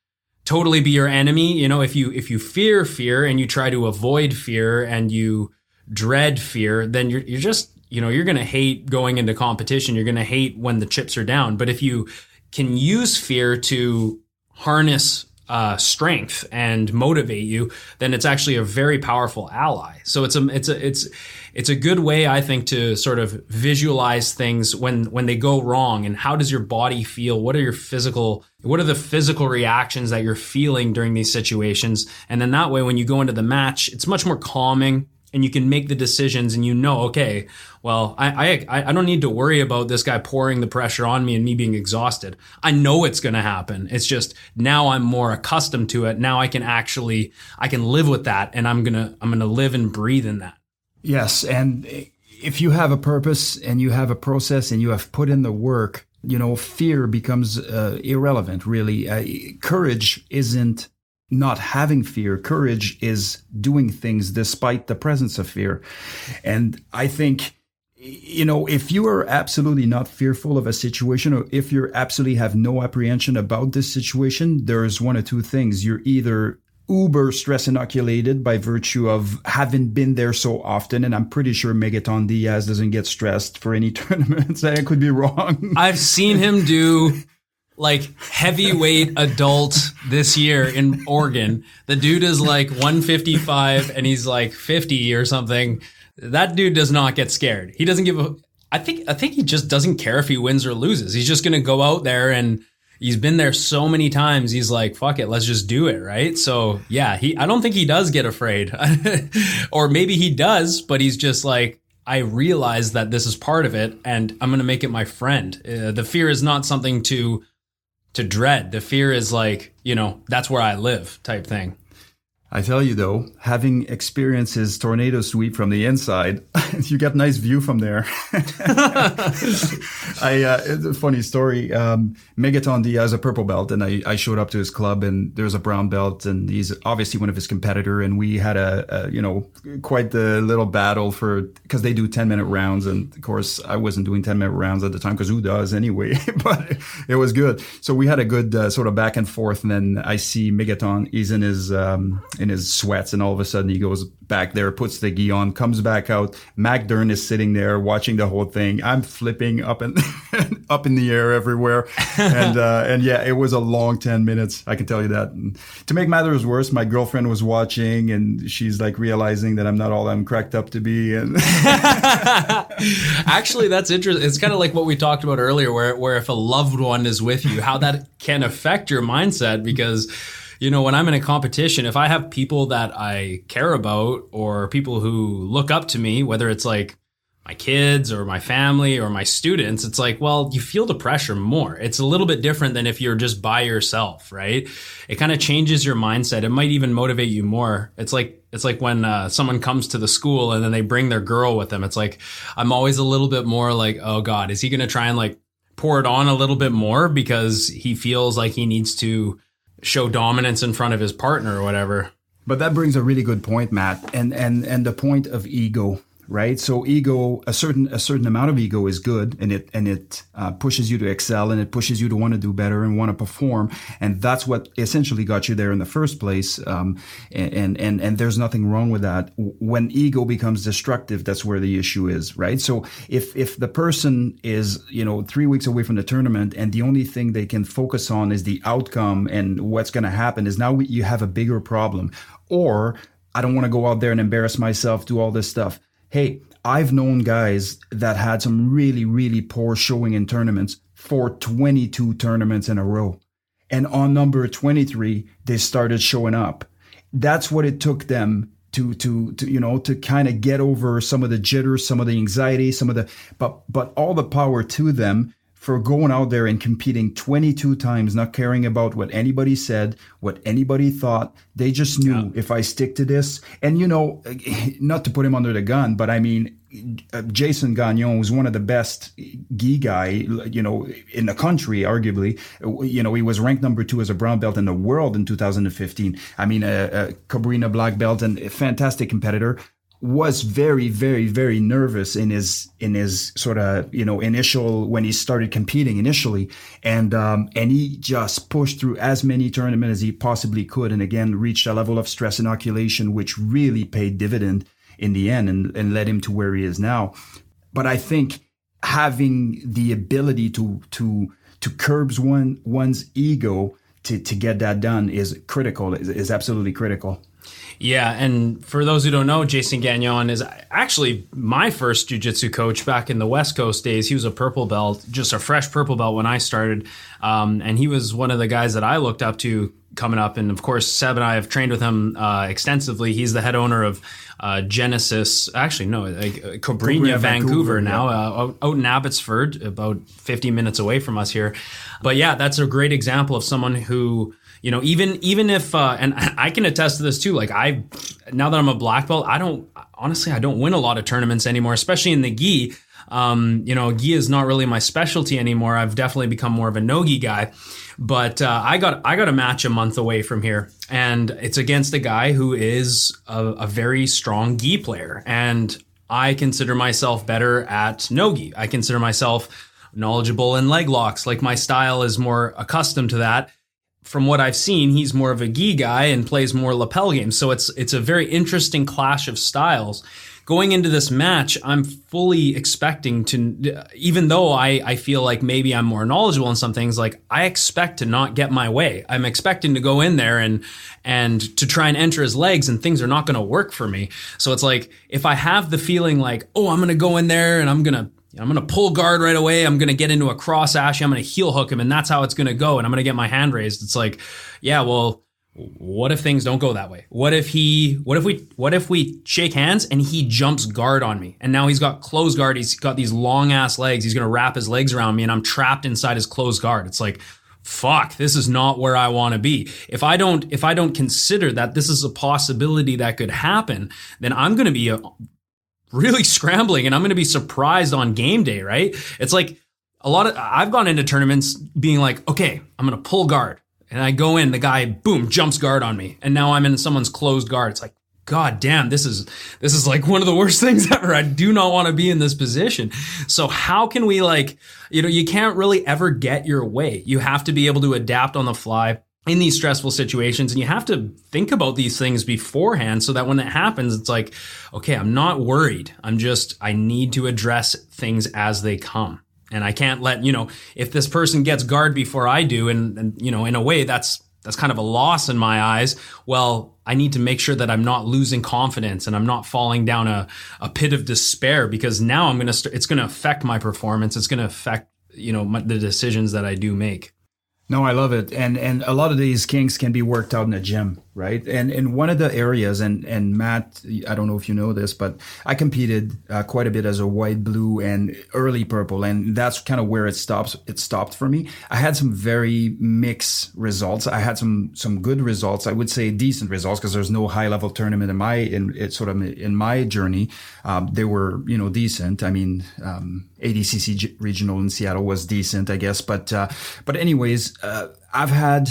totally be your enemy. You know, if you, if you fear fear and you try to avoid fear and you dread fear, then you're, you're just, you know, you're going to hate going into competition. You're going to hate when the chips are down. But if you can use fear to harness uh, strength and motivate you, then it's actually a very powerful ally. So it's a it's a it's it's a good way, I think, to sort of visualize things when when they go wrong and how does your body feel? What are your physical what are the physical reactions that you're feeling during these situations? And then that way, when you go into the match, it's much more calming and you can make the decisions and you know, okay, well, I, I, I don't need to worry about this guy pouring the pressure on me and me being exhausted. I know it's going to happen. It's just now I'm more accustomed to it. Now I can actually, I can live with that and I'm going to, I'm going to live and breathe in that. Yes. And if you have a purpose and you have a process and you have put in the work, you know, fear becomes uh, irrelevant, really. Uh, courage isn't not having fear. Courage is doing things despite the presence of fear. And I think, you know, if you are absolutely not fearful of a situation or if you absolutely have no apprehension about this situation, there's one or two things. You're either uber stress inoculated by virtue of having been there so often. And I'm pretty sure Megaton Dias doesn't get stressed for any tournaments. I could be wrong. I've seen him do like heavyweight adult this year in Oregon. The dude is like 155 and he's like 50 or something. That dude does not get scared. He doesn't give a I think I think he just doesn't care if he wins or loses. He's just going to go out there and he's been there so many times. He's like, fuck it, let's just do it, right? So, yeah, he I don't think he does get afraid. or maybe he does, but he's just like I realize that this is part of it and I'm going to make it my friend. Uh, the fear is not something to to dread. The fear is like, you know, that's where I live type thing. I tell you though, having experienced his tornado sweep from the inside, you get nice view from there. I uh, it's a funny story. Um, Megaton Dias has a purple belt, and I, I showed up to his club, and there's a brown belt, and he's obviously one of his competitor, and we had a, a you know quite the little battle for because they do ten minute rounds, and of course I wasn't doing ten minute rounds at the time because who does anyway? but it was good. So we had a good uh, sort of back and forth, and then I see Megaton. He's in his um, in his sweats, and all of a sudden he goes back there, puts the gi on, comes back out. Mac Dern is sitting there watching the whole thing. I'm flipping up and up in the air everywhere, and uh, and yeah, it was a long ten minutes. I can tell you that. And to make matters worse, my girlfriend was watching, and she's like realizing that I'm not all I'm cracked up to be. And actually, that's interesting. It's kind of like what we talked about earlier, where where if a loved one is with you, how that can affect your mindset because you know, when I'm in a competition, if I have people that I care about or people who look up to me, whether it's like my kids or my family or my students, it's like, well, you feel the pressure more. It's a little bit different than if you're just by yourself, right? It kind of changes your mindset. It might even motivate you more. It's like, it's like when uh, someone comes to the school and then they bring their girl with them. It's like, I'm always a little bit more like, oh God, is he going to try and like pour it on a little bit more because he feels like he needs to show dominance in front of his partner or whatever. But that brings a really good point, Matt, and and and the point of ego right? So ego, a certain a certain amount of ego is good, and it and it uh, pushes you to excel, and it pushes you to want to do better and want to perform, and that's what essentially got you there in the first place. Um, and and and there's nothing wrong with that. When ego becomes destructive, that's where the issue is, right? So if if the person is you know three weeks away from the tournament, and the only thing they can focus on is the outcome and what's going to happen, is now you have a bigger problem, or I don't want to go out there and embarrass myself, do all this stuff hey, I've known guys that had some really, really poor showing in tournaments for 22 tournaments in a row. And on number 23, they started showing up. That's what it took them to, to, to, you know, to kind of get over some of the jitters, some of the anxiety, some of the, but, but all the power to them for going out there and competing 22 times, not caring about what anybody said, what anybody thought. They just knew yeah. if I stick to this, and you know, not to put him under the gun, but I mean, uh, Jason Gagnon was one of the best gi guy, you know, in the country, arguably. You know, he was ranked number two as a brown belt in the world in 2015. I mean, a, a Cobrinha black belt and a fantastic competitor was very, very, very nervous in his in his sort of you know initial when he started competing initially, and um, and he just pushed through as many tournaments as he possibly could, and again reached a level of stress inoculation which really paid dividend in the end and, and led him to where he is now. But I think having the ability to to to curbs one one's ego to to get that done is critical is, is absolutely critical. Yeah, and for those who don't know, Jason Gagnon is actually my first jiu-jitsu coach back in the West Coast days. He was a purple belt, just a fresh purple belt when I started, um, and he was one of the guys that I looked up to coming up. And of course, Seb and I have trained with him uh, extensively. He's the head owner of uh, Genesis, actually no, like, uh, Cobrinha, Vancouver, Vancouver, now, yeah. uh, out, out in Abbotsford, about 50 minutes away from us here. But yeah, that's a great example of someone who you know, even even if uh, and I can attest to this too. Like I, now that I'm a black belt, I don't honestly I don't win a lot of tournaments anymore, especially in the gi. Um, you know, gi is not really my specialty anymore. I've definitely become more of a no gi guy. But uh, I got I got a match a month away from here, and it's against a guy who is a, a very strong gi player, and I consider myself better at no gi. I consider myself knowledgeable in leg locks. Like my style is more accustomed to that from what I've seen, he's more of a gi guy and plays more lapel games. So it's it's a very interesting clash of styles. Going into this match, I'm fully expecting to, even though I, I feel like maybe I'm more knowledgeable in some things, like I expect to not get my way. I'm expecting to go in there and, and to try and enter his legs and things are not going to work for me. So it's like, if I have the feeling like, oh, I'm going to go in there and I'm going to I'm going to pull guard right away. I'm going to get into a cross ashi. I'm going to heel hook him, and that's how it's going to go. And I'm going to get my hand raised. It's like, yeah, well, what if things don't go that way? What if he, what if we, what if we shake hands and he jumps guard on me? And now he's got closed guard. He's got these long ass legs. He's going to wrap his legs around me and I'm trapped inside his closed guard. It's like, fuck, this is not where I want to be. If I don't, if I don't consider that this is a possibility that could happen, then I'm going to be a, really scrambling and I'm going to be surprised on game day, right? It's like a lot of, I've gone into tournaments being like, okay, I'm going to pull guard. And I go in, the guy, boom, jumps guard on me. And now I'm in someone's closed guard. It's like, God damn, this is, this is like one of the worst things ever. I do not want to be in this position. So how can we like, you know, you can't really ever get your way. You have to be able to adapt on the fly in these stressful situations and you have to think about these things beforehand so that when it happens it's like okay i'm not worried i'm just i need to address things as they come and i can't let you know if this person gets guard before i do and, and you know in a way that's that's kind of a loss in my eyes well i need to make sure that i'm not losing confidence and i'm not falling down a, a pit of despair because now i'm gonna st- it's gonna affect my performance. It's gonna affect you know my, the decisions that i do make. No, I love it, and and a lot of these kinks can be worked out in a gym, right? And and one of the areas, and and Matt, I don't know if you know this, but I competed uh, quite a bit as a white, blue, and early purple, and that's kind of where it stops. It stopped for me. I had some very mixed results. I had some some good results. I would say decent results because there's no high level tournament in my in it sort of in my journey. Um, they were you know decent. I mean. Um, ADCC regional in Seattle was decent, I guess. But uh, but anyways, uh, I've had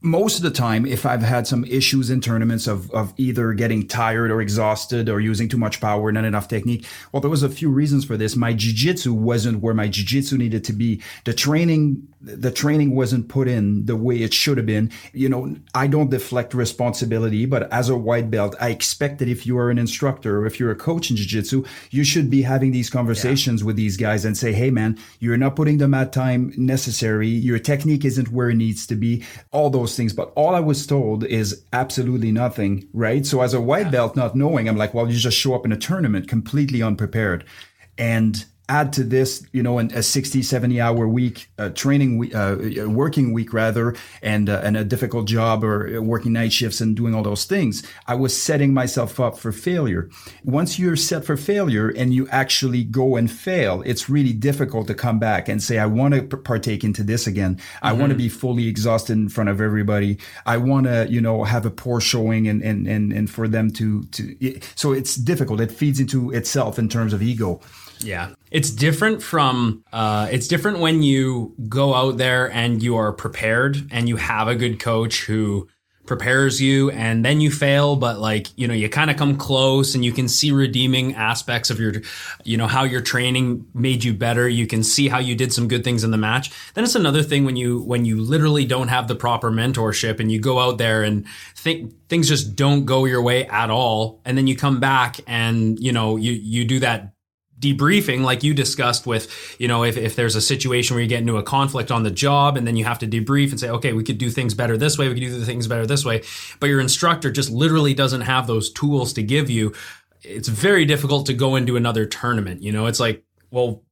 most of the time, if I've had some issues in tournaments of, of either getting tired or exhausted or using too much power, not enough technique, well, there was a few reasons for this. My jiu-jitsu wasn't where my jiu-jitsu needed to be. The training, the training wasn't put in the way it should have been. You know, I don't deflect responsibility, but as a white belt, I expect that if you are an instructor or if you're a coach in jiu-jitsu, you should be having these conversations yeah. with these guys and say, Hey, man, you're not putting the mat time necessary. Your technique isn't where it needs to be. All those those things, but all I was told is absolutely nothing, right? So as a white belt, not knowing, I'm like, well, you just show up in a tournament completely unprepared. And add to this, you know, an, a 60, 70 hour week, uh, training week, uh, working week rather, and, uh, and a difficult job or working night shifts and doing all those things, I was setting myself up for failure. Once you're set for failure and you actually go and fail, it's really difficult to come back and say, I want to partake into this again. Mm-hmm. I want to be fully exhausted in front of everybody. I want to, you know, have a poor showing and, and, and, and for them to, to, so it's difficult. It feeds into itself in terms of ego. Yeah. It's different from, uh, it's different when you go out there and you are prepared and you have a good coach who prepares you and then you fail, but like, you know, you kind of come close and you can see redeeming aspects of your, you know, how your training made you better. You can see how you did some good things in the match. Then it's another thing when you, when you literally don't have the proper mentorship and you go out there and think things just don't go your way at all. And then you come back and, you know, you, you do that debriefing like you discussed with you know if, if there's a situation where you get into a conflict on the job and then you have to debrief and say okay we could do things better this way we could do things better this way but your instructor just literally doesn't have those tools to give you it's very difficult to go into another tournament you know it's like well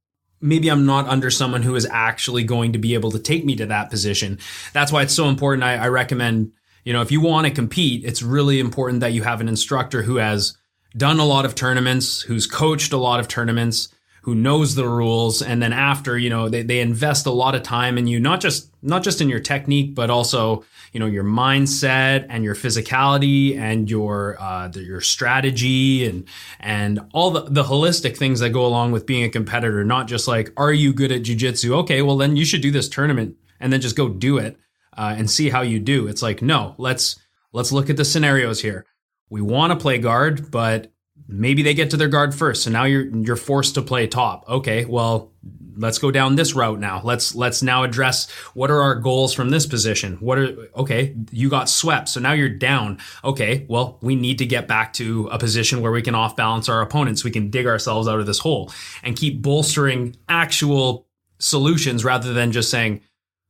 maybe I'm not under someone who is actually going to be able to take me to that position. That's why it's so important. I, I recommend, you know, if you want to compete, it's really important that you have an instructor who has done a lot of tournaments, who's coached a lot of tournaments, who knows the rules, and then after, you know, they, they invest a lot of time in you, not just not just in your technique, but also, you know, your mindset and your physicality and your uh, the, your strategy and and all the, the holistic things that go along with being a competitor. Not just like, are you good at jujitsu? Okay, well then you should do this tournament and then just go do it uh, and see how you do. It's like, no, let's let's look at the scenarios here we want to play guard, but maybe they get to their guard first. So now you're you're forced to play top. Okay, well, let's go down this route now. Let's let's now address what are our goals from this position. What are okay, you got swept. So now you're down. Okay, well, we need to get back to a position where we can off balance our opponents. We can dig ourselves out of this hole and keep bolstering actual solutions rather than just saying,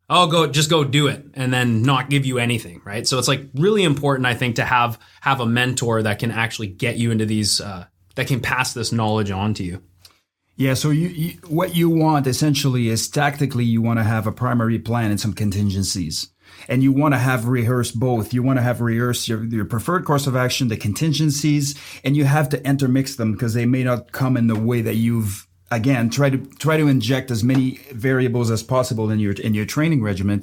oh go just go do it and then not give you anything right? So it's like really important i think to have have a mentor that can actually get you into these uh, that can pass this knowledge on to you. Yeah so you, you what you want essentially is tactically you want to have a primary plan and some contingencies. And you want to have rehearsed both. You want to have rehearsed your, your preferred course of action, the contingencies, and you have to intermix them because they may not come in the way that you've again try to try to inject as many variables as possible in your in your training regimen.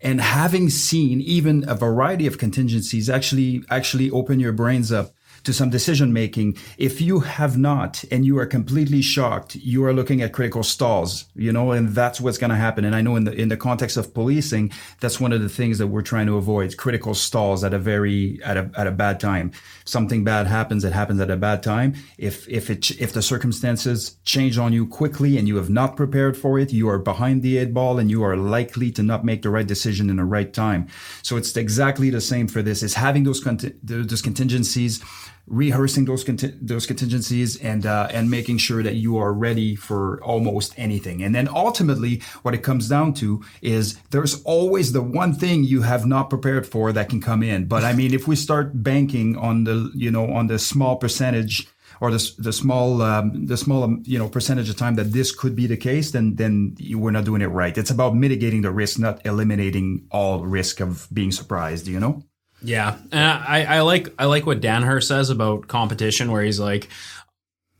And having seen even a variety of contingencies actually actually open your brains up to some decision making. If you have not and you are completely shocked, you are looking at critical stalls, you know, and that's what's going to happen. And I know in the, in the context of policing, that's one of the things that we're trying to avoid critical stalls at a very, at a, at a bad time. Something bad happens, it happens at a bad time. If, if it, if the circumstances change on you quickly and you have not prepared for it, you are behind the eight ball and you are likely to not make the right decision in the right time. So it's exactly the same for this is having those, those contingencies rehearsing those those contingencies and uh, and making sure that you are ready for almost anything. And then ultimately, what it comes down to is there's always the one thing you have not prepared for that can come in. But I mean, if we start banking on the you know on the small percentage or the, the small um, the small um, you know percentage of time that this could be the case, then then we're not doing it right. It's about mitigating the risk, not eliminating all risk of being surprised. You know. Yeah, and I, I like I like what Danaher says about competition, where he's like,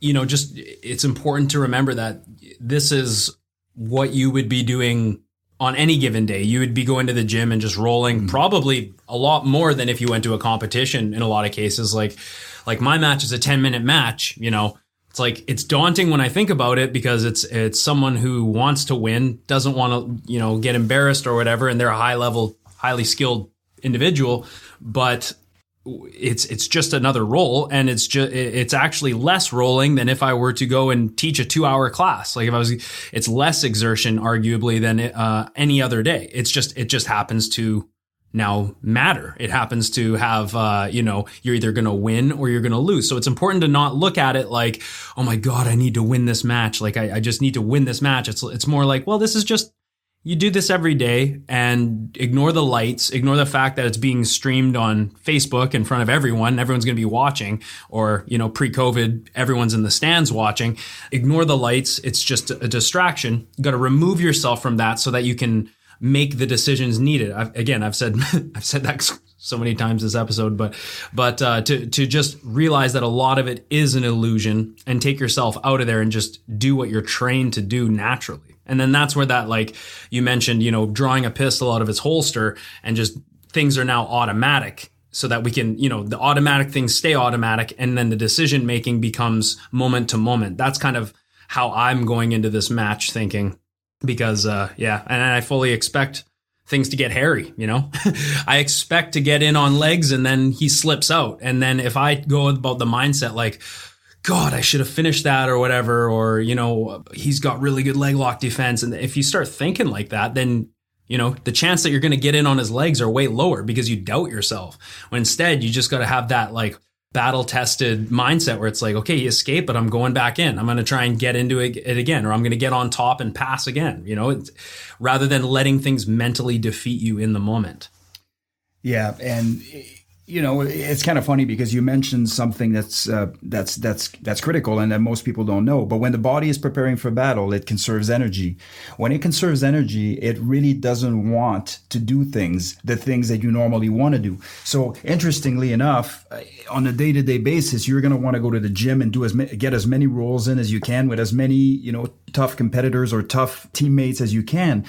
you know, just it's important to remember that this is what you would be doing on any given day. You would be going to the gym and just rolling mm-hmm. probably a lot more than if you went to a competition in a lot of cases. Like like my match is a 10 minute match, you know. It's like it's daunting when I think about it because it's it's someone who wants to win, doesn't want to, you know, get embarrassed or whatever, and they're a high level, highly skilled individual, but it's it's just another role and it's just it's actually less rolling than if I were to go and teach a 2-hour class. Like if I was it's less exertion arguably than uh, any other day. It's just it just happens to now matter. It happens to have uh, you know you're either going to win or you're going to lose. So it's important to not look at it like oh my god I need to win this match. Like I, I just need to win this match. It's it's more like well this is just you do this every day and ignore the lights, ignore the fact that it's being streamed on Facebook in front of everyone. Everyone's going to be watching, or, you know, pre COVID, everyone's in the stands watching. Ignore the lights. It's just a distraction. You got to remove yourself from that so that you can make the decisions needed. I've, again, I've said, I've said that so many times this episode, but, but, uh, to, to just realize that a lot of it is an illusion and take yourself out of there and just do what you're trained to do naturally. And then that's where that, like you mentioned, you know, drawing a pistol out of its holster and just things are now automatic so that we can, you know, the automatic things stay automatic and then the decision making becomes moment to moment. That's kind of how I'm going into this match thinking because, uh, yeah, and I fully expect things to get hairy, you know? I expect to get in on legs and then he slips out. And then if I go about the mindset like, God, I should have finished that or whatever, or, you know, he's got really good leg lock defense. And if you start thinking like that, then, you know, the chance that you're going to get in on his legs are way lower because you doubt yourself. When instead, you just got to have that like battle tested mindset where it's like, okay, he escaped, but I'm going back in. I'm going to try and get into it, it again, or I'm going to get on top and pass again, you know, rather than letting things mentally defeat you in the moment. Yeah. And, you know, it's kind of funny because you mentioned something that's uh, that's that's that's critical and that most people don't know. But when the body is preparing for battle, it conserves energy. When it conserves energy, it really doesn't want to do things, the things that you normally want to do. So, interestingly enough, uh, on a day-to-day basis, you're going to want to go to the gym and do as get as many rolls in as you can with as many you know tough competitors or tough teammates as you can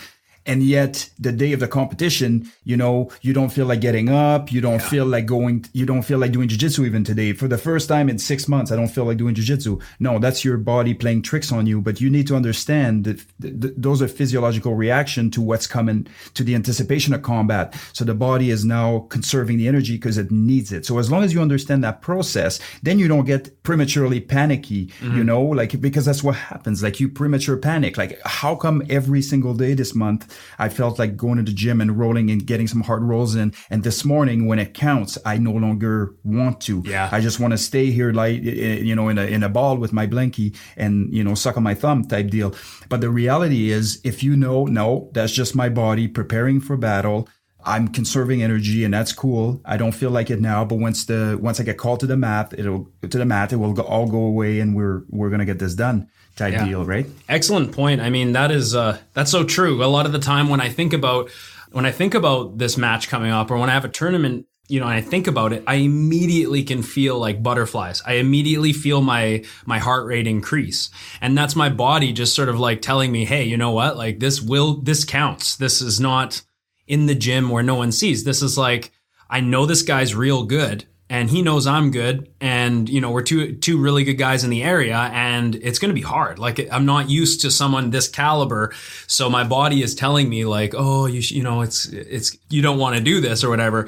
and yet the day of the competition you know you don't feel like getting up. You don't yeah. feel like going you don't feel like doing jiu-jitsu even today. For the first time in six months i don't feel like doing jiu-jitsu. No that's your body playing tricks on you but you need to understand that th- th- those are physiological reaction to what's coming to the anticipation of combat. So the body is now conserving the energy because it needs it. So as long as you understand that process then you don't get prematurely panicky mm-hmm. you know like because that's what happens. Like you premature panic. Like how come every single day this month I felt like going to the gym and rolling and getting some hard rolls in. And this morning, when it counts, I no longer want to. Yeah. I just want to stay here, like, eh, eh, you know, in a, in a ball with my blankie and, you know, suck on my thumb type deal. But the reality is, if you know, no, that's just my body preparing for battle. I'm conserving energy and that's cool. I don't feel like it now, but once the once I get called to the mat, it'll to the mat, it will go, all go away and we're we're gonna get this done type yeah. deal, right? Excellent point. I mean, that is uh, that's so true. A lot of the time when I think about when I think about this match coming up, or when I have a tournament, you know, and I think about it, I immediately can feel like butterflies. I immediately feel my my heart rate increase, and that's my body just sort of like telling me, hey, you know what? Like this will this counts. This is not in the gym where no one sees. This is like I know this guy's real good and he knows I'm good and you know we're two two really good guys in the area and it's going to be hard. Like I'm not used to someone this caliber so my body is telling me like oh you sh- you know it's it's you don't want to do this or whatever.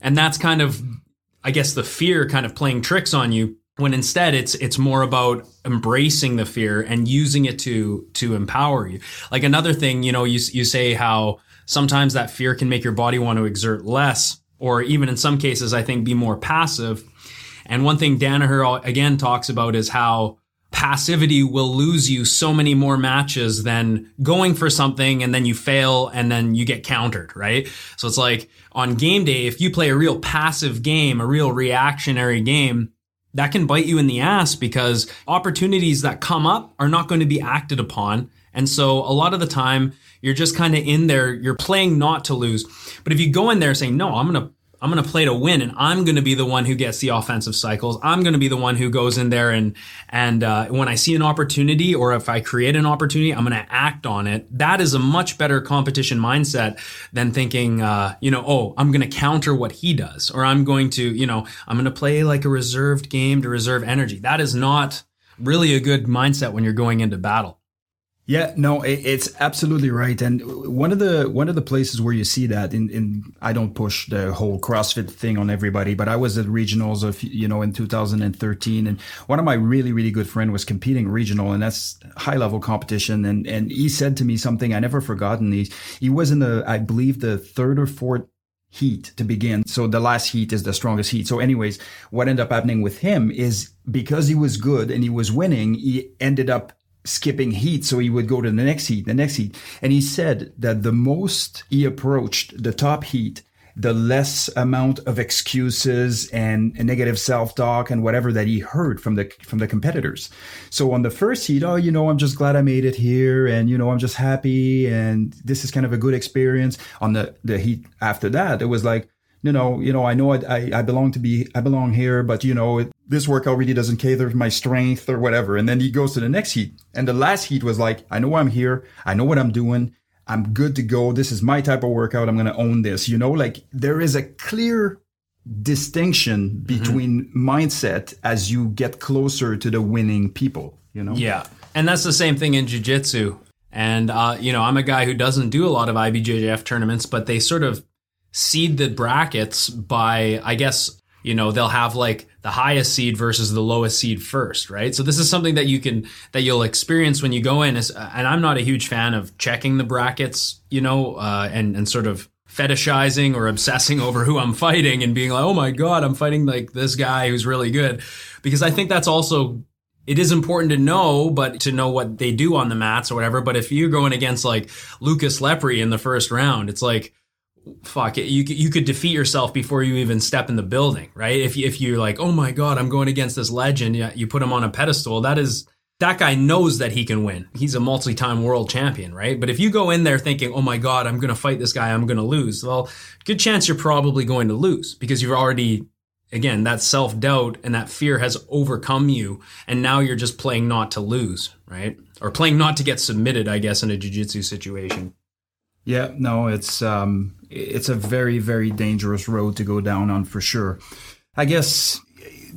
And that's kind of I guess the fear kind of playing tricks on you when instead it's it's more about embracing the fear and using it to to empower you. Like another thing you know you you say how sometimes that fear can make your body want to exert less or even in some cases, I think be more passive. And one thing Danaher again talks about is how passivity will lose you so many more matches than going for something and then you fail and then you get countered, right? So it's like on game day, if you play a real passive game, a real reactionary game, that can bite you in the ass because opportunities that come up are not going to be acted upon. And so a lot of the time, you're just kind of in there. You're playing not to lose. But if you go in there saying, no, I'm going to I'm going to play to win and I'm going to be the one who gets the offensive cycles. I'm going to be the one who goes in there and, and, uh, when I see an opportunity or if I create an opportunity, I'm going to act on it. That is a much better competition mindset than thinking, uh, you know, oh, I'm going to counter what he does or I'm going to, you know, I'm going to play like a reserved game to reserve energy. That is not really a good mindset when you're going into battle. Yeah, no, it's absolutely right. And one of the one of the places where you see that in, in I don't push the whole CrossFit thing on everybody, but I was at regionals of you know in 2013, and one of my really really good friend was competing regional, and that's high level competition. And and he said to me something I never forgotten. He he was in the I believe the third or fourth heat to begin. So the last heat is the strongest heat. So anyways, what ended up happening with him is because he was good and he was winning, he ended up skipping heat. So he would go to the next heat, the next heat. And he said that the most he approached the top heat, the less amount of excuses and negative self-talk and whatever that he heard from the from the competitors. So on the first heat, oh, you know, I'm just glad I made it here, and you know, I'm just happy, and this is kind of a good experience. On the the heat after that, it was like, you know, you know, I know I, I, I belong to be, I belong here, but you know, it, this workout really doesn't cater to my strength or whatever. And then he goes to the next heat. And the last heat was like, I know I'm here. I know what I'm doing. I'm good to go. This is my type of workout. I'm going to own this. You know, like there is a clear distinction mm-hmm. between mm-hmm. mindset as you get closer to the winning people, you know? Yeah. And that's the same thing in jiu-jitsu. And, uh, you know, I'm a guy who doesn't do a lot of IBJJF tournaments, but they sort of seed the brackets by, I guess, you know, they'll have like the highest seed versus the lowest seed first, right? So this is something that you can, that you'll experience when you go in. Is, And I'm not a huge fan of checking the brackets, you know, uh, and, and sort of fetishizing or obsessing over who I'm fighting and being like, oh my God, I'm fighting like this guy who's really good. Because I think that's also it is important to know, but to know what they do on the mats or whatever. But if you're going against like Lucas Lepri in the first round, it's like, fuck it, you you could defeat yourself before you even step in the building, right? If if you're like, oh my god, I'm going against this legend, you, you put him on a pedestal. That is that guy knows that he can win. He's a multi-time world champion, right? But if you go in there thinking, "Oh my god, I'm going to fight this guy, I'm going to lose." Well, good chance you're probably going to lose because you've already again, that self-doubt and that fear has overcome you and now you're just playing not to lose, right? Or playing not to get submitted, I guess in a jiu-jitsu situation. Yeah, no, it's um, it's a very very dangerous road to go down on for sure. I guess.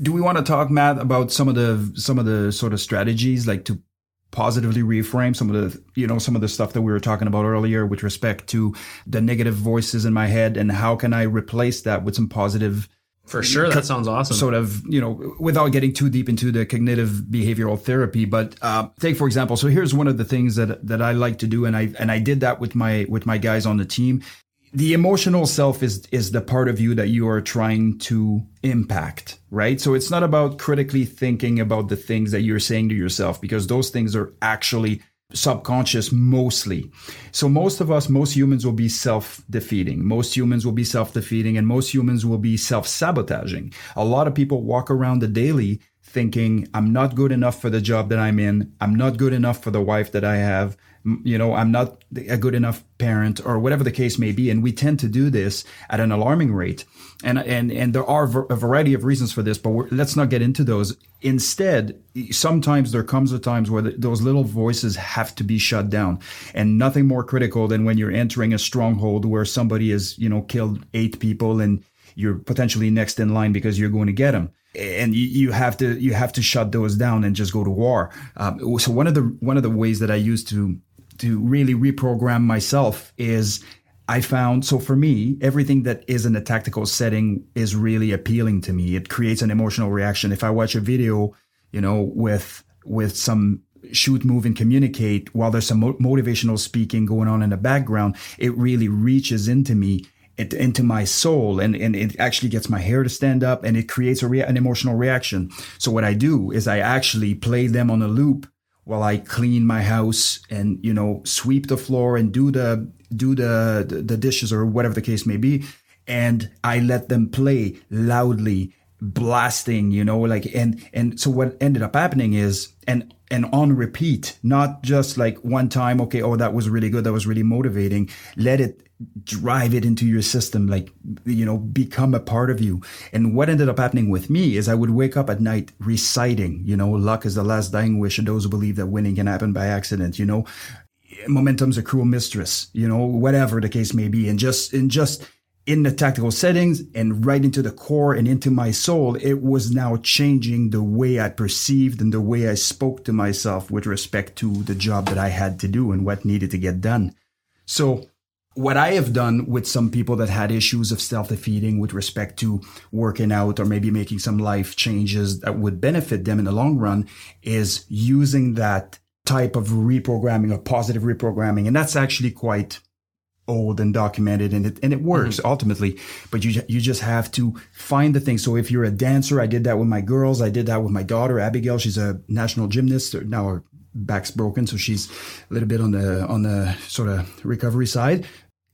Do we want to talk, Matt, about some of the some of the sort of strategies like to positively reframe some of the you know some of the stuff that we were talking about earlier with respect to the negative voices in my head and how can I replace that with some positive for sure, that sounds awesome. Sort of, you know, without getting too deep into the cognitive behavioral therapy, but uh, take for example. So here's one of the things that that I like to do, and I and I did that with my with my guys on the team. The emotional self is is the part of you that you are trying to impact, right? So it's not about critically thinking about the things that you're saying to yourself because those things are actually subconscious mostly. So most of us, most humans will be self-defeating. Most humans will be self-defeating and most humans will be self-sabotaging. A lot of people walk around the daily thinking, I'm not good enough for the job that I'm in. I'm not good enough for the wife that I have you know, I'm not a good enough parent or whatever the case may be. And we tend to do this at an alarming rate. And, and, and there are a variety of reasons for this, but let's not get into those. Instead, sometimes there comes a times where those little voices have to be shut down and nothing more critical than when you're entering a stronghold where somebody has, you know, killed eight people and you're potentially next in line because you're going to get them and you, you, have to you have to shut those down and just go to war. Um, so one of the one of the ways that I use to to really reprogram myself is I found so for me, everything that is in a tactical setting is really appealing to me. It creates an emotional reaction. If I watch a video, you know, with with some shoot, move, and communicate while there's some motivational speaking going on in the background, it really reaches into me into my soul and, and it actually gets my hair to stand up and it creates a rea- an emotional reaction. So what I do is I actually play them on a loop while I clean my house and you know sweep the floor and do the do the the dishes or whatever the case may be. And I let them play loudly blasting you know like and and so what ended up happening is and and on repeat not just like one time okay oh that was really good that was really motivating let it drive it into your system, like, you know, become a part of you. And what ended up happening with me is I would wake up at night reciting, you know, luck is the last dying wish of those who believe that winning can happen by accident, you know, momentum's a cruel mistress, you know, whatever the case may be. And just, and just, in the tactical settings and right into the core and into my soul, it was now changing the way I perceived and the way I spoke to myself with respect to the job that I had to do and what needed to get done. So what I have done with some people that had issues of self defeating with respect to working out or maybe making some life changes that would benefit them in the long run is using that type of reprogramming or positive reprogramming. And that's actually quite old and documented and it, and it works mm-hmm. ultimately, but you, you just have to find the thing. So if you're a dancer, I did that with my girls. I did that with my daughter, Abigail. She's a national gymnast now her back's broken, so she's a little bit on the on the sort of recovery side.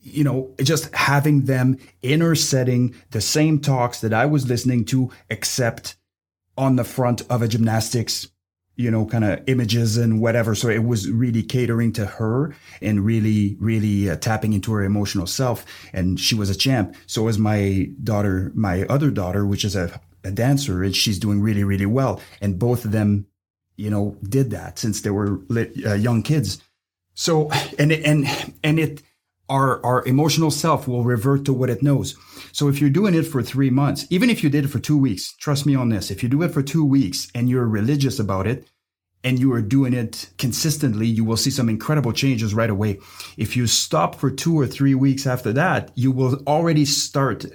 You know, just having them in her setting, the same talks that I was listening to, except on the front of a gymnastics you know, kind of images and whatever. So it was really catering to her and really, really uh, tapping into her emotional self. And she was a champ. So was my daughter, my other daughter, which is a, a dancer, and she's doing really, really well. And both of them, you know, did that since they were lit, uh, young kids. So, and, and, and it, our, our emotional self will revert to what it knows. So if you're doing it for three months, even if you did it for two weeks, trust me on this, if you do it for two weeks and you're religious about it and you are doing it consistently, you will see some incredible changes right away. If you stop for two or three weeks after that, you will already start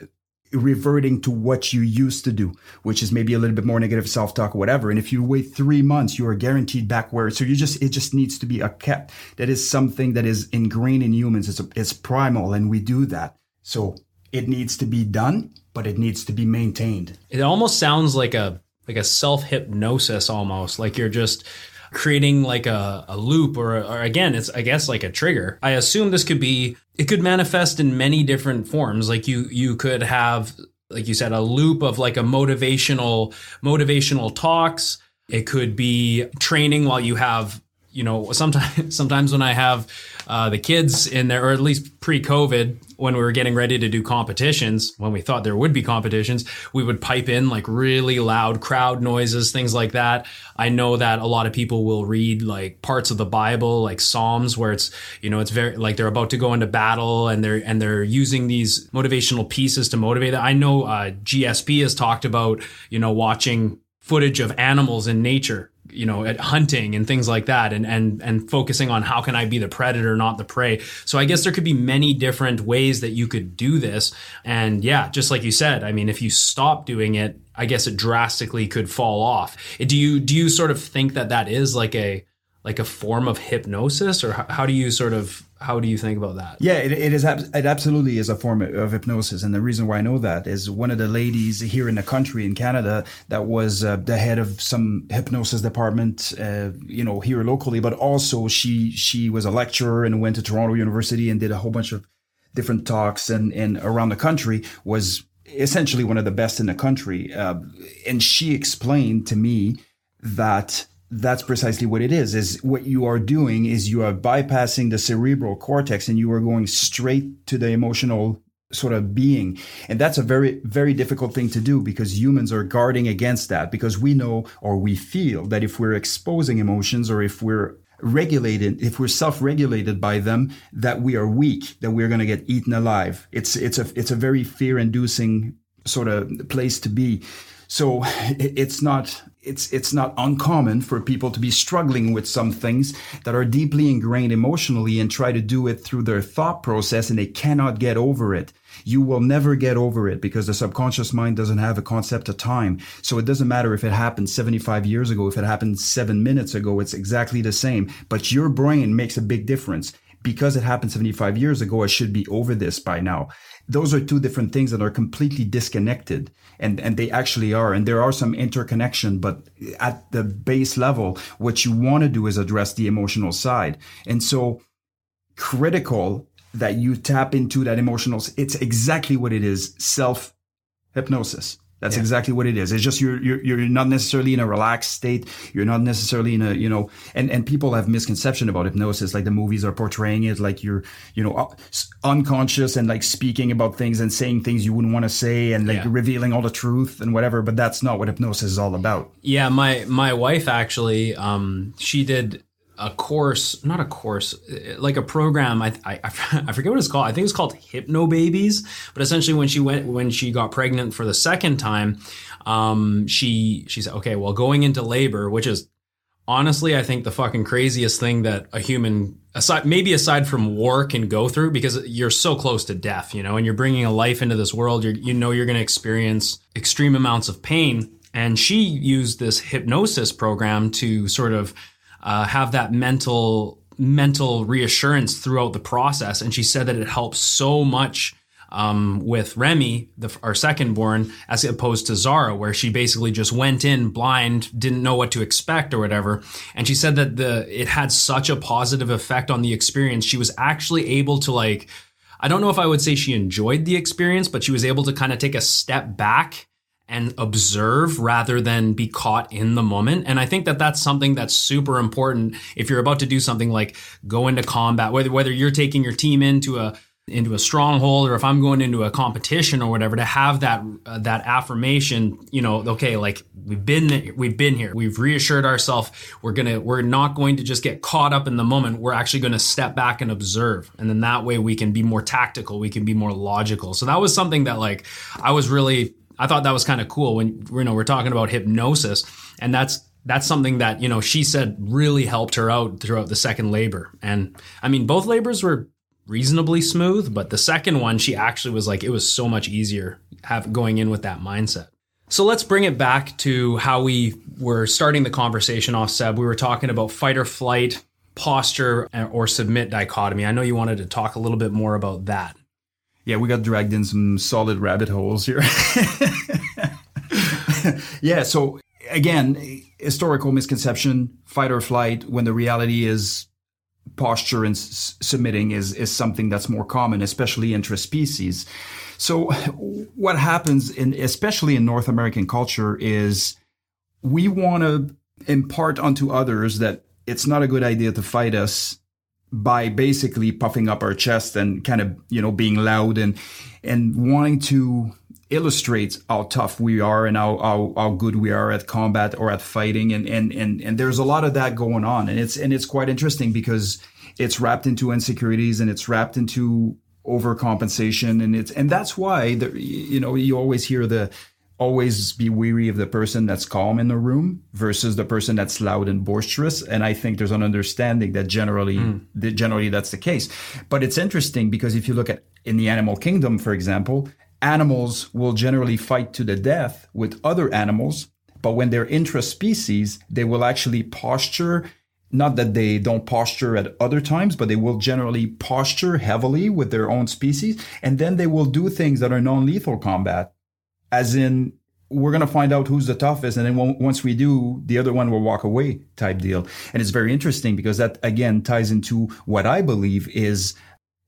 reverting to what you used to do, which is maybe a little bit more negative self-talk or whatever. And if you wait three months, you are guaranteed back where, so you just, it just needs to be a kept. That is something that is ingrained in humans. It's, a, it's primal and we do that. So it needs to be done, but it needs to be maintained. It almost sounds like a, like a self hypnosis almost, like you're just, creating like a, a loop or, or again, it's, I guess, like a trigger. I assume this could be, it could manifest in many different forms. Like you, you could have, like you said, a loop of like a motivational, motivational talks. It could be training while you have you know, sometimes sometimes when I have uh, the kids in there, or at least pre-COVID, when we were getting ready to do competitions, when we thought there would be competitions, we would pipe in like really loud crowd noises, things like that. I know that a lot of people will read like parts of the Bible, like Psalms, where it's you know it's very like they're about to go into battle and they're and they're using these motivational pieces to motivate. Them. I know uh, GSP has talked about you know watching footage of animals in nature you know at hunting and things like that and and and focusing on how can i be the predator not the prey. So i guess there could be many different ways that you could do this. And yeah just like you said i mean if you stop doing it i guess it drastically could fall off. Do you do you sort of think that that is like a like a form of hypnosis or how, how do you sort of how do you think about that? Yeah, it, it is. It absolutely is a form of hypnosis, and the reason why I know that is one of the ladies here in the country in Canada that was uh, the head of some hypnosis department, uh, you know, here locally, but also she she was a lecturer and went to Toronto University and did a whole bunch of different talks and and around the country was essentially one of the best in the country, uh, and she explained to me that that's precisely what it is is what you are doing is you are bypassing the cerebral cortex and you are going straight to the emotional sort of being. And that's a very very difficult thing to do because humans are guarding against that because we know or we feel that if we're exposing emotions or if we're regulated if we're self-regulated by them that we are weak that we're going to get eaten alive. It's it's a it's a very fear inducing sort of place to be. So it's not it's it's not uncommon for people to be struggling with some things that are deeply ingrained emotionally and try to do it through their thought process and they cannot get over it. You will never get over it because the subconscious mind doesn't have a concept of time. So it doesn't matter if it happened 75 years ago, if it happened 7 minutes ago, it's exactly the same, but your brain makes a big difference because it happened 75 years ago, I should be over this by now those are two different things that are completely disconnected and and they actually are and there are some interconnection but at the base level what you want to do is address the emotional side. And so critical that you tap into that emotional it's exactly what it is self hypnosis that's yeah. exactly what it is. It's just you're, you're you're not necessarily in a relaxed state. You're not necessarily in a you know. And and people have misconception about hypnosis. Like the movies are portraying it like you're you know unconscious and like speaking about things and saying things you wouldn't want to say and like yeah. revealing all the truth and whatever. But that's not what hypnosis is all about. Yeah, my my wife actually, um, she did a course, not a course, like a program. I, I, I forget what it's called. I think it's called Hypnobabies. But essentially, when she went, when she got pregnant for the second time, um, she she said, okay, well, going into labor, which is honestly, I think the fucking craziest thing that a human, aside maybe aside from war, can go through because you're so close to death, you know, and you're bringing a life into this world. You you know you're going to experience extreme amounts of pain. And she used this hypnosis program to sort of uh, have that mental mental reassurance throughout the process. And she said that it helps so much um, with Remy, the, our second born, as opposed to Zara, where she basically just went in blind, didn't know what to expect or whatever. And she said that the it had such a positive effect on the experience. She was actually able to like, I don't know if I would say she enjoyed the experience, but she was able to kind of take a step back and observe rather than be caught in the moment. And I think that that's something that's super important if you're about to do something like go into combat, whether whether you're taking your team into a into a stronghold or if I'm going into a competition or whatever to have that uh, that affirmation, you know, okay, like we've been we've been here. We've reassured ourselves we're going to we're not going to just get caught up in the moment. We're actually going to step back and observe. And then that way we can be more tactical, we can be more logical. So that was something that like I was really I thought that was kind of cool when you know we're talking about hypnosis, and that's that's something that you know she said really helped her out throughout the second labor. And I mean, both labors were reasonably smooth, but the second one she actually was like it was so much easier have going in with that mindset. So let's bring it back to how we were starting the conversation off, Seb. We were talking about fight or flight, posture, or submit dichotomy. I know you wanted to talk a little bit more about that yeah, we got dragged in some solid rabbit holes here. yeah, so again, historical misconception, fight or flight, when the reality is posture and s- submitting is, is something that's more common, especially interspecies. So what happens in, especially in North American culture is we want to impart onto others that it's not a good idea to fight us by basically puffing up our chest and kind of you know being loud and and wanting to illustrate how tough we are and how, how, how good we are at combat or at fighting. And, and and and there's a lot of that going on. And it's and it's quite interesting because it's wrapped into insecurities and it's wrapped into overcompensation. And it's and that's why the, you know you always hear the always be weary of the person that's calm in the room versus the person that's loud and boisterous. And I think there's an understanding that generally, mm. that generally that's the case. But it's interesting because if you look at in the animal kingdom, for example, animals will generally fight to the death with other animals. But when they're intraspecies, they will actually posture not that they don't posture at other times, but they will generally posture heavily with their own species. And then they will do things that are non-lethal combat as in we're going to find out who's the toughest and then once we do the other one will walk away type deal and it's very interesting because that again ties into what i believe is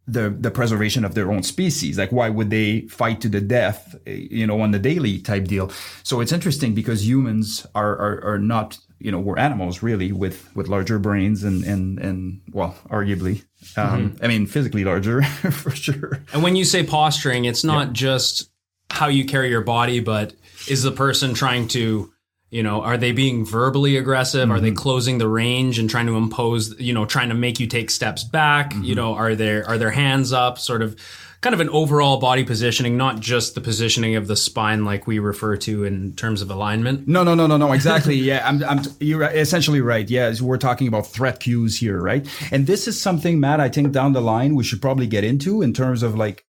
the the preservation of their own species like why would they fight to the death you know on the daily type deal so it's interesting because humans are are, are not you know we're animals really with with larger brains and and and well arguably um mm-hmm. i mean physically larger for sure and when you say posturing it's not yeah. just how you carry your body, but is the person trying to, you know, are they being verbally aggressive? Mm-hmm. Are they mm-hmm. closing the range and trying to impose, you know, trying to make you take steps back? Mm-hmm. You know, are there are their hands up? Sort of kind of an overall body positioning, not just the positioning of the spine like we refer to in terms of alignment. No, no, no, no, no. Exactly. yeah, I'm, I'm, you're essentially right. Yeah, we're talking about threat cues here, right? And this is something, Matt, I think down the line we should probably get into in terms of like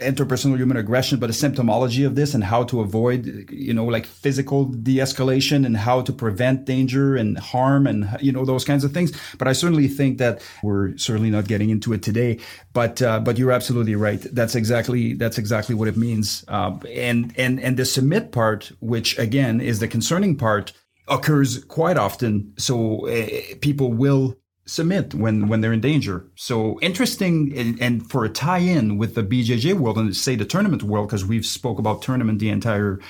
interpersonal human aggression, but a symptomology of this and how to avoid, you know, like physical de-escalation and how to prevent danger and harm and, you know, those kinds of things. But I certainly think that we're certainly not getting into it today. But, uh, but you're absolutely right. That's exactly, that's exactly what it means. Uh, and, and, and the submit part, which again is the concerning part, occurs quite often. So uh, people will submit when when they're in danger. So interesting, and, and for a tie-in with the BJJ world and say the tournament world, because we've spoke about tournament the entire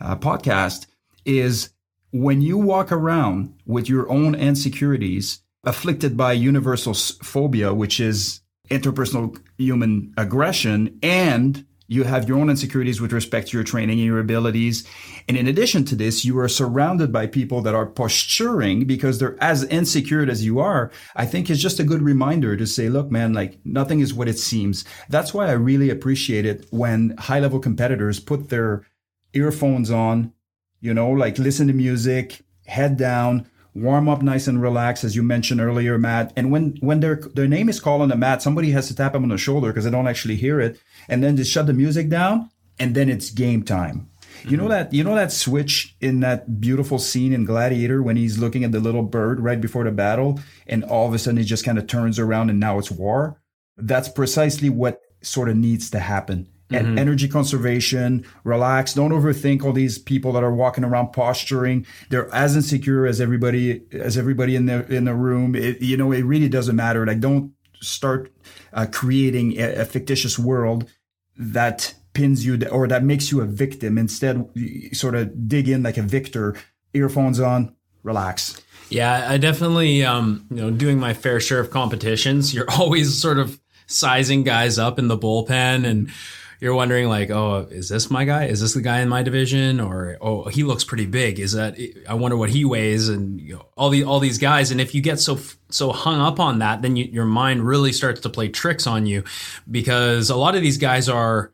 uh, podcast, is when you walk around with your own insecurities, afflicted by universal phobia, which is interpersonal human aggression, and you have your own insecurities with respect to your training and your abilities. And in addition to this, you are surrounded by people that are posturing because they're as insecure as you are. I think it's just a good reminder to say, look, man, like nothing is what it seems. That's why I really appreciate it when high level competitors put their earphones on, you know, like listen to music, head down, warm up nice and relaxed, as you mentioned earlier, Matt. And when when their their name is called on the mat, somebody has to tap them on the shoulder because they don't actually hear it, and then just shut the music down, and then it's game time. Mm-hmm. You know mm-hmm. that you know that switch in that beautiful scene in Gladiator when he's looking at the little bird right before the battle, and all of a sudden he just kind of turns around and now it's war. That's precisely what sort of needs to happen mm-hmm. energy conservation, relax. Don't overthink all these people that are walking around posturing. They're as insecure as everybody as everybody in the in the room. It, you know, it really doesn't matter. Like, don't start uh, creating a, a fictitious world that pins you or that makes you a victim. Instead, sort of dig in like a victor. Earphones on, relax. Yeah, I definitely, um, you know, doing my fair share of competitions. You're always sort of sizing guys up in the bullpen and you're wondering like, oh, is this my guy? Is this the guy in my division? Or oh, he looks pretty big. Is that? I wonder what he weighs, and you know, all the all these guys. And if you get so so hung up on that, then you, your mind really starts to play tricks on you, because a lot of these guys are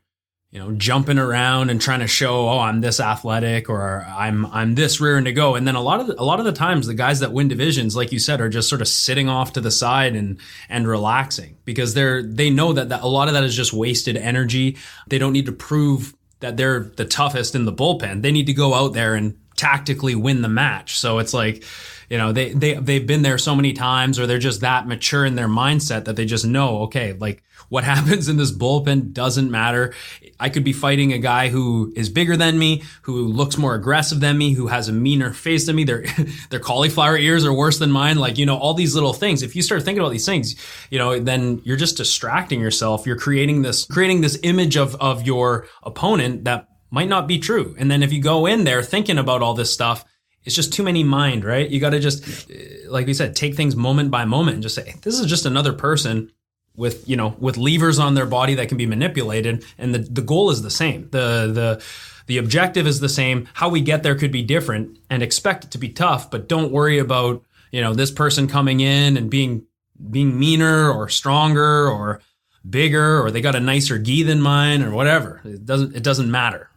you know, jumping around and trying to show, oh, I'm this athletic or I'm I'm this rearing to go. And then a lot of the, a lot of the times, the guys that win divisions, like you said, are just sort of sitting off to the side and and relaxing because they're they know that, that a lot of that is just wasted energy. They don't need to prove that they're the toughest in the bullpen. They need to go out there and tactically win the match. So it's like, you know, they they they've been there so many times or they're just that mature in their mindset that they just know, okay, like what happens in this bullpen doesn't matter. I could be fighting a guy who is bigger than me, who looks more aggressive than me, who has a meaner face than me. Their their cauliflower ears are worse than mine. Like, you know, all these little things. If you start thinking about these things, you know, then you're just distracting yourself. You're creating this creating this image of of your opponent that might not be true. And then if you go in there thinking about all this stuff, it's just too many mind, right? You got to just, eh, like we said, take things moment by moment and just say, this is just another person with you know with levers on their body that can be manipulated and the, the goal is the same. The the the objective is the same. How we get there could be different and expect it to be tough but don't worry about you know this person coming in and being being meaner or stronger or bigger or they got a nicer gi than mine or whatever. It doesn't it doesn't matter.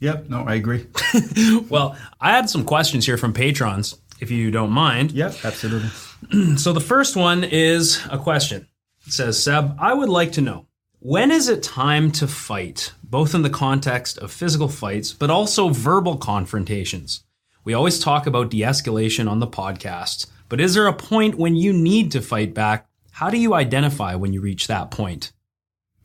Yep. No i agree. Well i had some questions here from patrons if you don't mind. Yep absolutely. So the first one is a question says Seb, I would like to know when is it time to fight, both in the context of physical fights, but also verbal confrontations? We always talk about de escalation on the podcast, but is there a point when you need to fight back? How do you identify when you reach that point?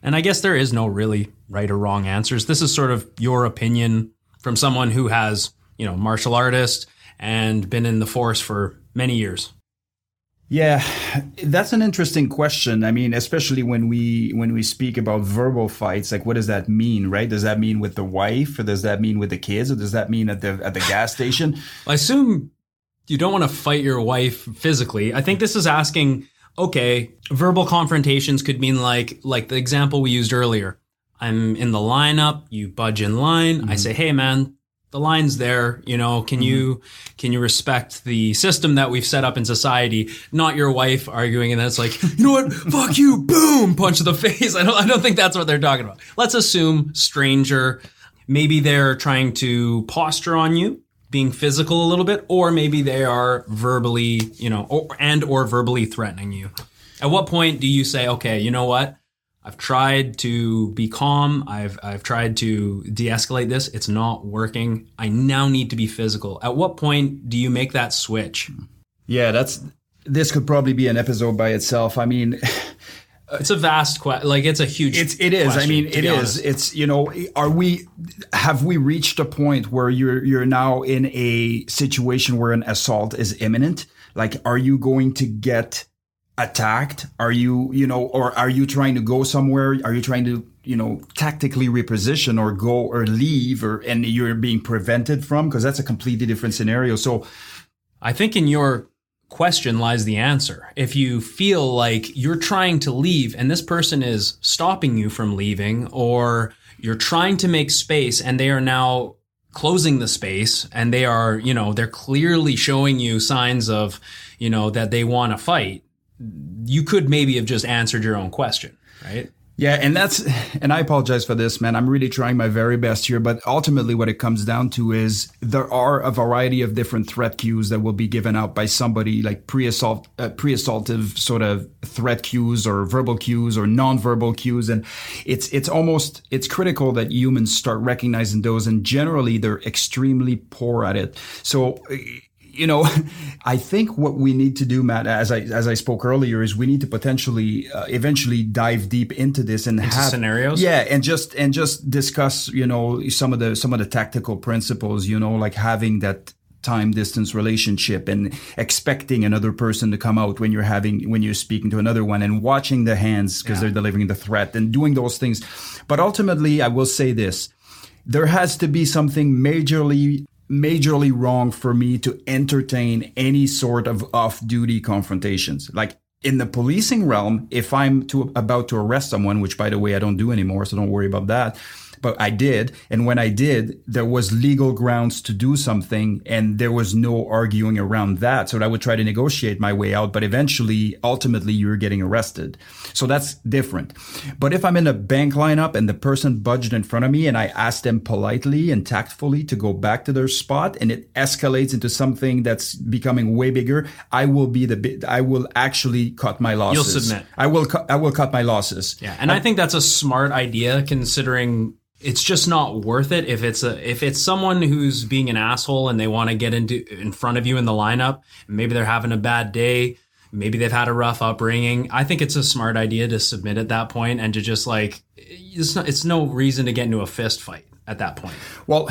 And I guess there is no really right or wrong answers. This is sort of your opinion from someone who has, you know, martial artist and been in the force for many years. Yeah, that's an interesting question. I mean, especially when we when we speak about verbal fights, like what does that mean, right? Does that mean with the wife, or does that mean with the kids, or does that mean at the at the gas station? I assume you don't want to fight your wife physically. I think this is asking, okay, verbal confrontations could mean like like the example we used earlier. I'm in the lineup, you budge in line, mm-hmm. I say, "Hey man, the line's there you know can mm-hmm. you can you respect the system that we've set up in society? Not your wife arguing and that's like you know what? Fuck you boom punch to the face. I don't, I don't think that's what they're talking about. Let's assume stranger maybe they're trying to posture on you being physical a little bit or maybe they are verbally you know or, and or verbally threatening you. At what point do you say okay you know what I've tried to be calm. I've I've tried to de-escalate this. It's not working. I now need to be physical. At what point do you make that switch? Yeah, that's this could probably be an episode by itself. I mean, it's a vast question. Like it's a huge. It's it is. I mean, it is. Honest. It's you know, are we have we reached a point where you're you're now in a situation where an assault is imminent? Like, are you going to get attacked? Are you, you know, or are you trying to go somewhere? Are you trying to, you know, tactically reposition or go or leave or, and you're being prevented from? Cause that's a completely different scenario. So I think in your question lies the answer. If you feel like you're trying to leave and this person is stopping you from leaving or you're trying to make space and they are now closing the space and they are, you know, they're clearly showing you signs of, you know, that they want to fight you could maybe have just answered your own question, right? Yeah, and that's and I apologize for this, man. I'm really trying my very best here, but ultimately what it comes down to is there are a variety of different threat cues that will be given out by somebody like pre-assault uh, pre-assaultive sort of threat cues or verbal cues or non-verbal cues and it's it's almost it's critical that humans start recognizing those and generally they're extremely poor at it. So you know, I think what we need to do, Matt, as I as I spoke earlier, is we need to potentially uh, eventually dive deep into this and Into have scenarios? Yeah, and just and just discuss, you know, some of the some of the tactical principles. You know, like having that time distance relationship and expecting another person to come out when you're having when you're speaking to another one and watching the hands because they're delivering the threat and doing those things but ultimately i will say this there has to be something majorly majorly wrong for me to entertain any sort of off-duty confrontations. Like in the policing realm if i'm to, about to arrest someone which by the way i don't do anymore so don't worry about that but I did. And when I did, there was legal grounds to do something and there was no arguing around that. So I would try to negotiate my way out, but eventually, ultimately, you're getting arrested. So that's different. But if I'm in a bank lineup and the person budged in front of me and I ask them politely and tactfully to go back to their spot and it escalates into something that's becoming way bigger, I will be the, bi- I will actually cut my losses. You'll submit. I will, cu- I will cut my losses. Yeah, and I think that's a smart idea considering it's just not worth it if it's a if it's someone who's being an asshole and they want to get into in front of you in the lineup. Maybe they're having a bad day. Maybe they've had a rough upbringing. I think it's a smart idea to submit at that point and to just like it's not, it's no reason to get into a fist fight at that point. Well,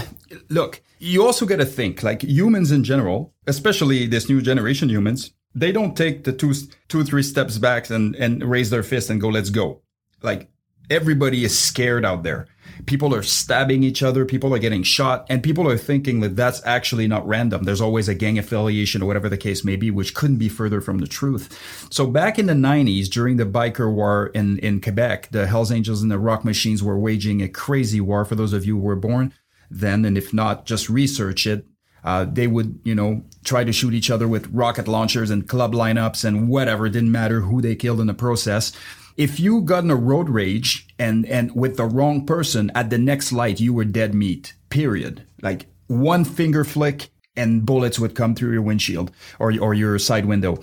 look, you also got to think like humans in general, especially this new generation humans, they don't take the two, two, three steps back and, and raise their fist and go, let's go. Like everybody is scared out there. People are stabbing each other. People are getting shot and people are thinking that that's actually not random. There's always a gang affiliation or whatever the case may be, which couldn't be further from the truth. So back in the nineties, during the biker war in, in Quebec, the Hells Angels and the Rock Machines were waging a crazy war for those of you who were born then. And if not, just research it. Uh, they would, you know, try to shoot each other with rocket launchers and club lineups and whatever. It didn't matter who they killed in the process. If you got in a road rage and and with the wrong person at the next light, you were dead meat. Period. Like one finger flick and bullets would come through your windshield or or your side window.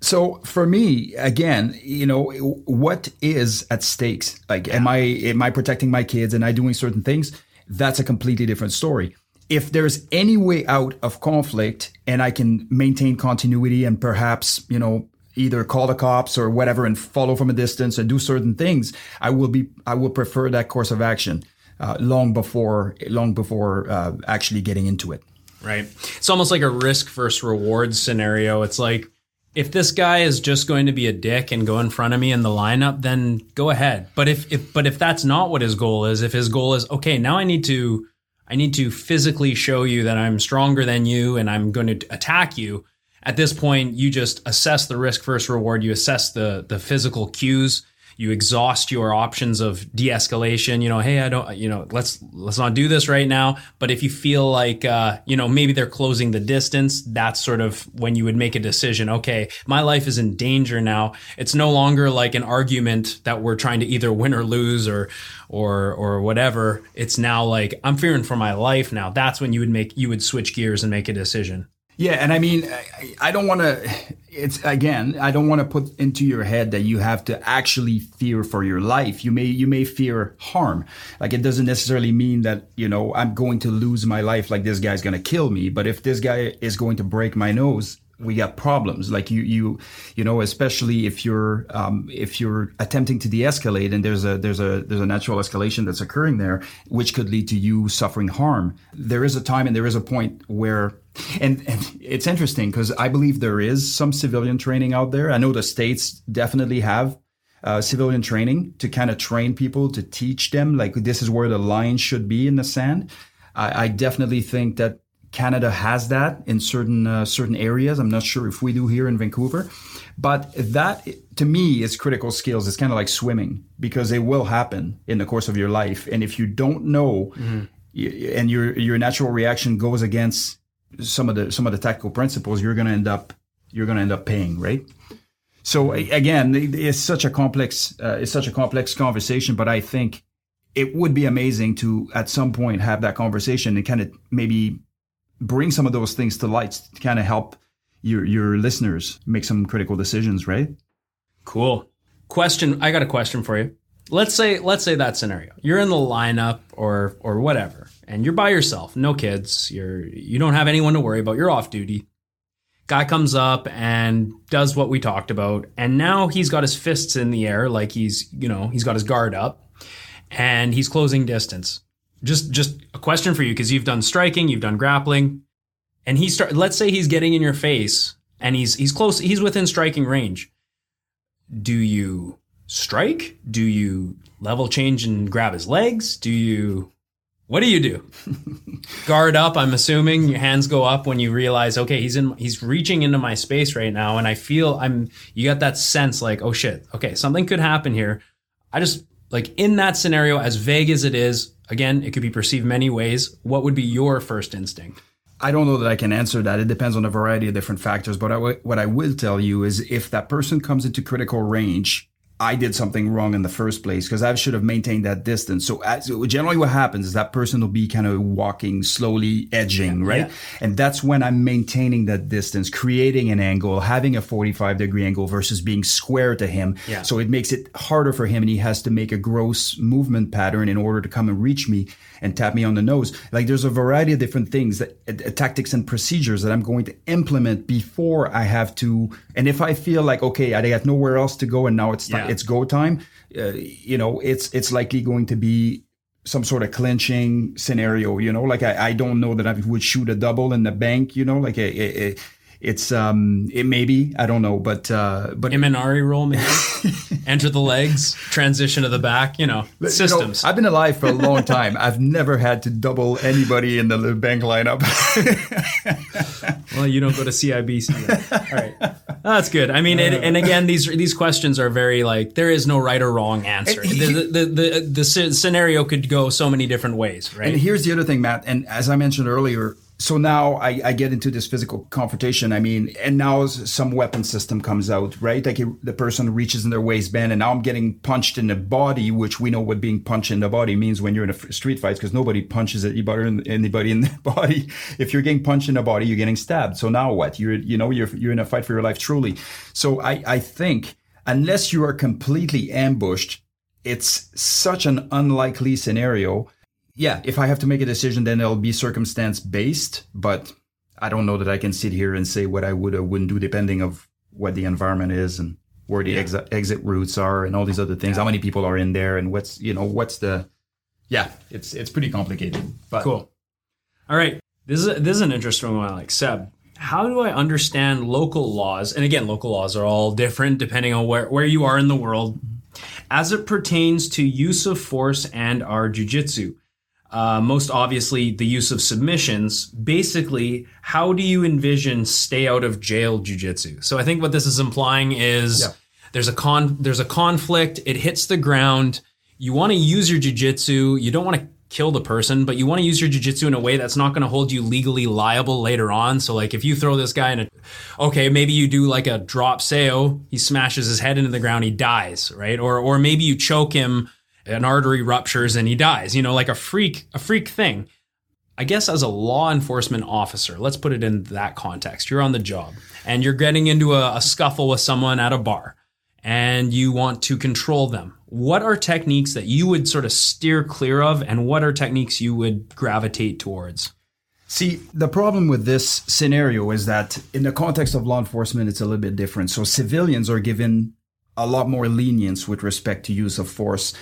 So for me, again, you know, what is at stakes? Like, am I am I protecting my kids? and I doing certain things? That's a completely different story. If there's any way out of conflict and I can maintain continuity and perhaps, you know, either call the cops or whatever and follow from a distance and do certain things, I will be I will prefer that course of action uh, long before long before uh, actually getting into it. Right. It's almost like a risk versus reward scenario. It's like if this guy is just going to be a dick and go in front of me in the lineup, then go ahead. But if, if but if that's not what his goal is, if his goal is okay, now I need to I need to physically show you that I'm stronger than you and I'm going to attack you. At this point, you just assess the risk versus reward. You assess the the physical cues. You exhaust your options of de-escalation. You know, hey, I don't. You know, let's let's not do this right now. But if you feel like, uh, you know, maybe they're closing the distance, that's sort of when you would make a decision. Okay, my life is in danger now. It's no longer like an argument that we're trying to either win or lose or or or whatever. It's now like I'm fearing for my life now. That's when you would make you would switch gears and make a decision. Yeah, and I mean, I, I don't want to. It's again, I don't want to put into your head that you have to actually fear for your life. You may you may fear harm. Like it doesn't necessarily mean that you know I'm going to lose my life. Like this guy's going to kill me. But if this guy is going to break my nose, we got problems like you you you know especially if you're um, if you're attempting to de-escalate and there's a there's a there's a natural escalation that's occurring there which could lead to you suffering harm there is a time and there is a point where and, and it's interesting because i believe there is some civilian training out there i know the states definitely have uh, civilian training to kind of train people to teach them like this is where the line should be in the sand I, I definitely think that Canada has that in certain uh, certain areas. I'm not sure if we do here in Vancouver, but that to me is critical skills. It's kind of like swimming because it will happen in the course of your life, and if you don't know, mm-hmm. and your your natural reaction goes against some of the some of the tactical principles, you're going to end up you're going to end up paying, right? So again, it's such a complex uh, it's such a complex conversation, but I think it would be amazing to at some point have that conversation and kind of maybe bring some of those things to light to kind of help your your listeners make some critical decisions, right? Cool. Question I got a question for you. Let's say let's say that scenario. You're in the lineup or or whatever, and you're by yourself, no kids, you're you don't have anyone to worry about, you're off duty. Guy comes up and does what we talked about, and now he's got his fists in the air, like he's, you know, he's got his guard up, and he's closing distance. Just, just a question for you because you've done striking, you've done grappling, and he start. Let's say he's getting in your face, and he's he's close, he's within striking range. Do you strike? Do you level change and grab his legs? Do you what do you do? Guard up, I'm assuming. Your hands go up when you realize, okay, he's in he's reaching into my space right now and I feel I'm you got that sense like, oh shit, okay, something could happen here. I just like in that scenario as vague as it is, again, it could be perceived many ways. What would be your first instinct? I don't know that I can answer that. It depends on a variety of different factors. But I w- what I will tell you is if that person comes into critical range I did something wrong in the first place because I should have maintained that distance. So, as, generally, what happens is that person will be kind of walking slowly, edging, right? Yeah. And that's when I'm maintaining that distance, creating an angle, having a 45 degree angle versus being square to him. Yeah. So it makes it harder for him, and he has to make a gross movement pattern in order to come and reach me and tap me on the nose. Like there's a variety of different things that uh, tactics and procedures that I'm going to implement before I have to. And if I feel like okay, I got nowhere else to go, and now it's yeah. it's go time, uh, you know, it's it's likely going to be some sort of clinching scenario. You know, like I, I don't know that I would shoot a double in the bank. You know, like a, a, a it's um it maybe I don't know, but uh but Imanari roll maybe enter the legs, transition to the back, you know systems. You know, I've been alive for a long time. I've never had to double anybody in the bank lineup. well, you don't go to CIBC. All right, that's good. I mean, and, and, again, these these questions are very like there is no right or wrong answer. the, the, the, the scenario could go so many different ways, right? And here's the other thing, Matt. And as I mentioned earlier so now I, I, get into this physical confrontation. I mean, and now some weapon system comes out, right? Like the person reaches in their waistband, and now I'm getting punched in the body, which we know what being punched in the body means when you're in a street fight, because nobody punches anybody, anybody in the body. If you're getting punched in the body, you're getting stabbed. So now what? You're, you know, you're you're in a fight for your life, truly. So I I think unless you are completely ambushed, it's such an unlikely scenario yeah, if I have to make a decision, then it'll be circumstance based. But I don't know that I can sit here and say what I would or wouldn't do, depending of what the environment is and where the yeah. exit exit routes are and all these other things. Yeah. How many people are in there and what's you know what's the yeah, it's it's pretty complicated. But cool. All right, this is a, this is an interesting one. Like Seb, how do I understand local laws? And again, local laws are all different depending on where where you are in the world, mm-hmm. as it pertains to use of force and our jujitsu. Uh, most obviously, the use of submissions. Basically, how do you envision stay out of jail jujitsu? So I think what this is implying is yeah. there's a con there's a conflict. It hits the ground. You want to use your jujitsu. You don't want to kill the person, but you want to use your jujitsu in a way that's not going to hold you legally liable later on. So like if you throw this guy in a, okay, maybe you do like a drop seoi, he smashes his head into the ground, he dies, right? Or or maybe you choke him an artery ruptures and he dies, you know, like a freak, a freak thing. I guess as a law enforcement officer, let's put it in that context. You're on the job and you're getting into a, a scuffle with someone at a bar and you want to control them. What are techniques that you would sort of steer clear of and what are techniques you would gravitate towards? See, the problem with this scenario is that in the context of law enforcement, it's a little bit different. So civilians are given a lot more lenience with respect to use of force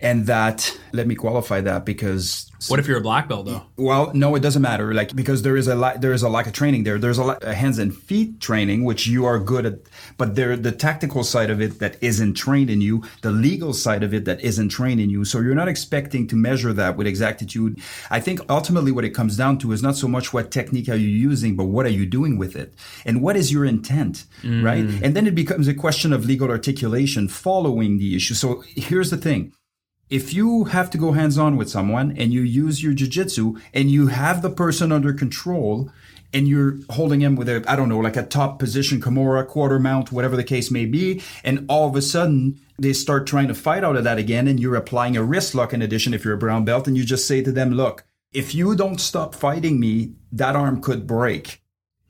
and that let me qualify that because what if you're a black belt though? Well no it doesn't matter. Like because there is a lot there is a lack of training there. There's a lot of hands and feet training which you are good at but there the tactical side of it that isn't trained in you the legal side of it that isn't trained in you. So you're not expecting to measure that with exactitude. I think ultimately what it comes down to is not so much what technique are you using but what are you doing with it? And what is your intent mm. right and then it becomes a question of legal articulation following the issue. So here's the thing if you have to go hands on with someone and you use your jujitsu and you have the person under control and you're holding him with a, I don't know, like a top position, Kimura, quarter mount, whatever the case may be, and all of a sudden they start trying to fight out of that again and you're applying a wrist lock in addition if you're a brown belt and you just say to them, look, if you don't stop fighting me, that arm could break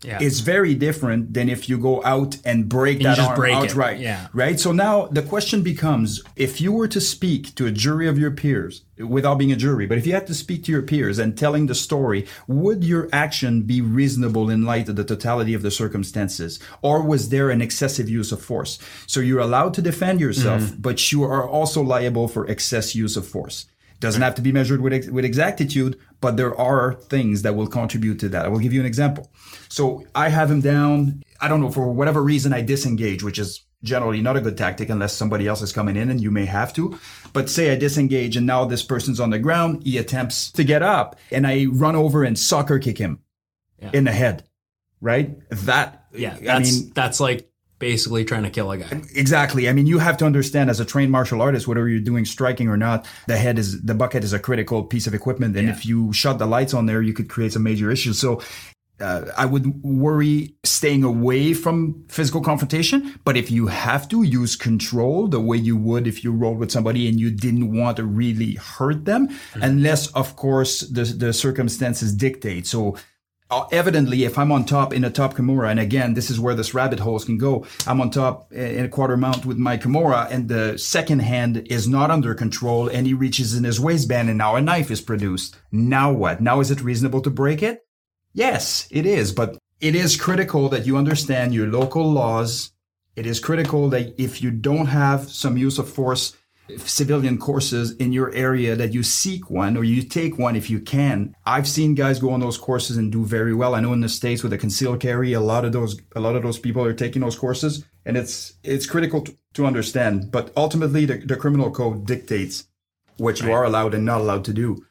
Yeah. It's very different than if you go out and break you that arm break it. outright. Yeah. Right. So now the question becomes: if you were to speak to a jury of your peers, without being a jury, but if you had to speak to your peers and telling the story, would your action be reasonable in light of the totality of the circumstances, or was there an excessive use of force? So you're allowed to defend yourself, Mm-hmm. but you are also liable for excess use of force. Doesn't have to be measured with, ex- with exactitude, but there are things that will contribute to that. I will give you an example. So I have him down. I don't know, for whatever reason, I disengage, which is generally not a good tactic unless somebody else is coming in and you may have to. But say I disengage and now this person's on the ground. He attempts to get up and I run over and soccer kick him Yeah. in the head. Right? That, Yeah, I that's mean, that's like basically trying to kill a guy. Exactly. I mean, you have to understand as a trained martial artist, whether you're doing striking or not, the head is, the bucket is a critical piece of equipment. And Yeah. if you shut the lights on there, you could create some major issues. So, uh, I would worry staying away from physical confrontation. But if you have to use control the way you would if you rolled with somebody and you didn't want to really hurt them, unless of course the, the circumstances dictate. So Uh, evidently, if I'm on top in a top Kimura, and again, this is where this rabbit holes can go. I'm on top in a quarter mount with my Kimura, and the second hand is not under control, and he reaches in his waistband, and now a knife is produced. Now what? Now is it reasonable to break it? Yes, it is, but it is critical that you understand your local laws. It is critical that if you don't have some use of force civilian courses in your area that you seek one or you take one if you can. I've seen guys go on those courses and do very well. I know in the States with the concealed carry, a lot of those, a lot of those people are taking those courses and it's, it's critical to, to understand. But ultimately the, the criminal code dictates what you are allowed and not allowed to do.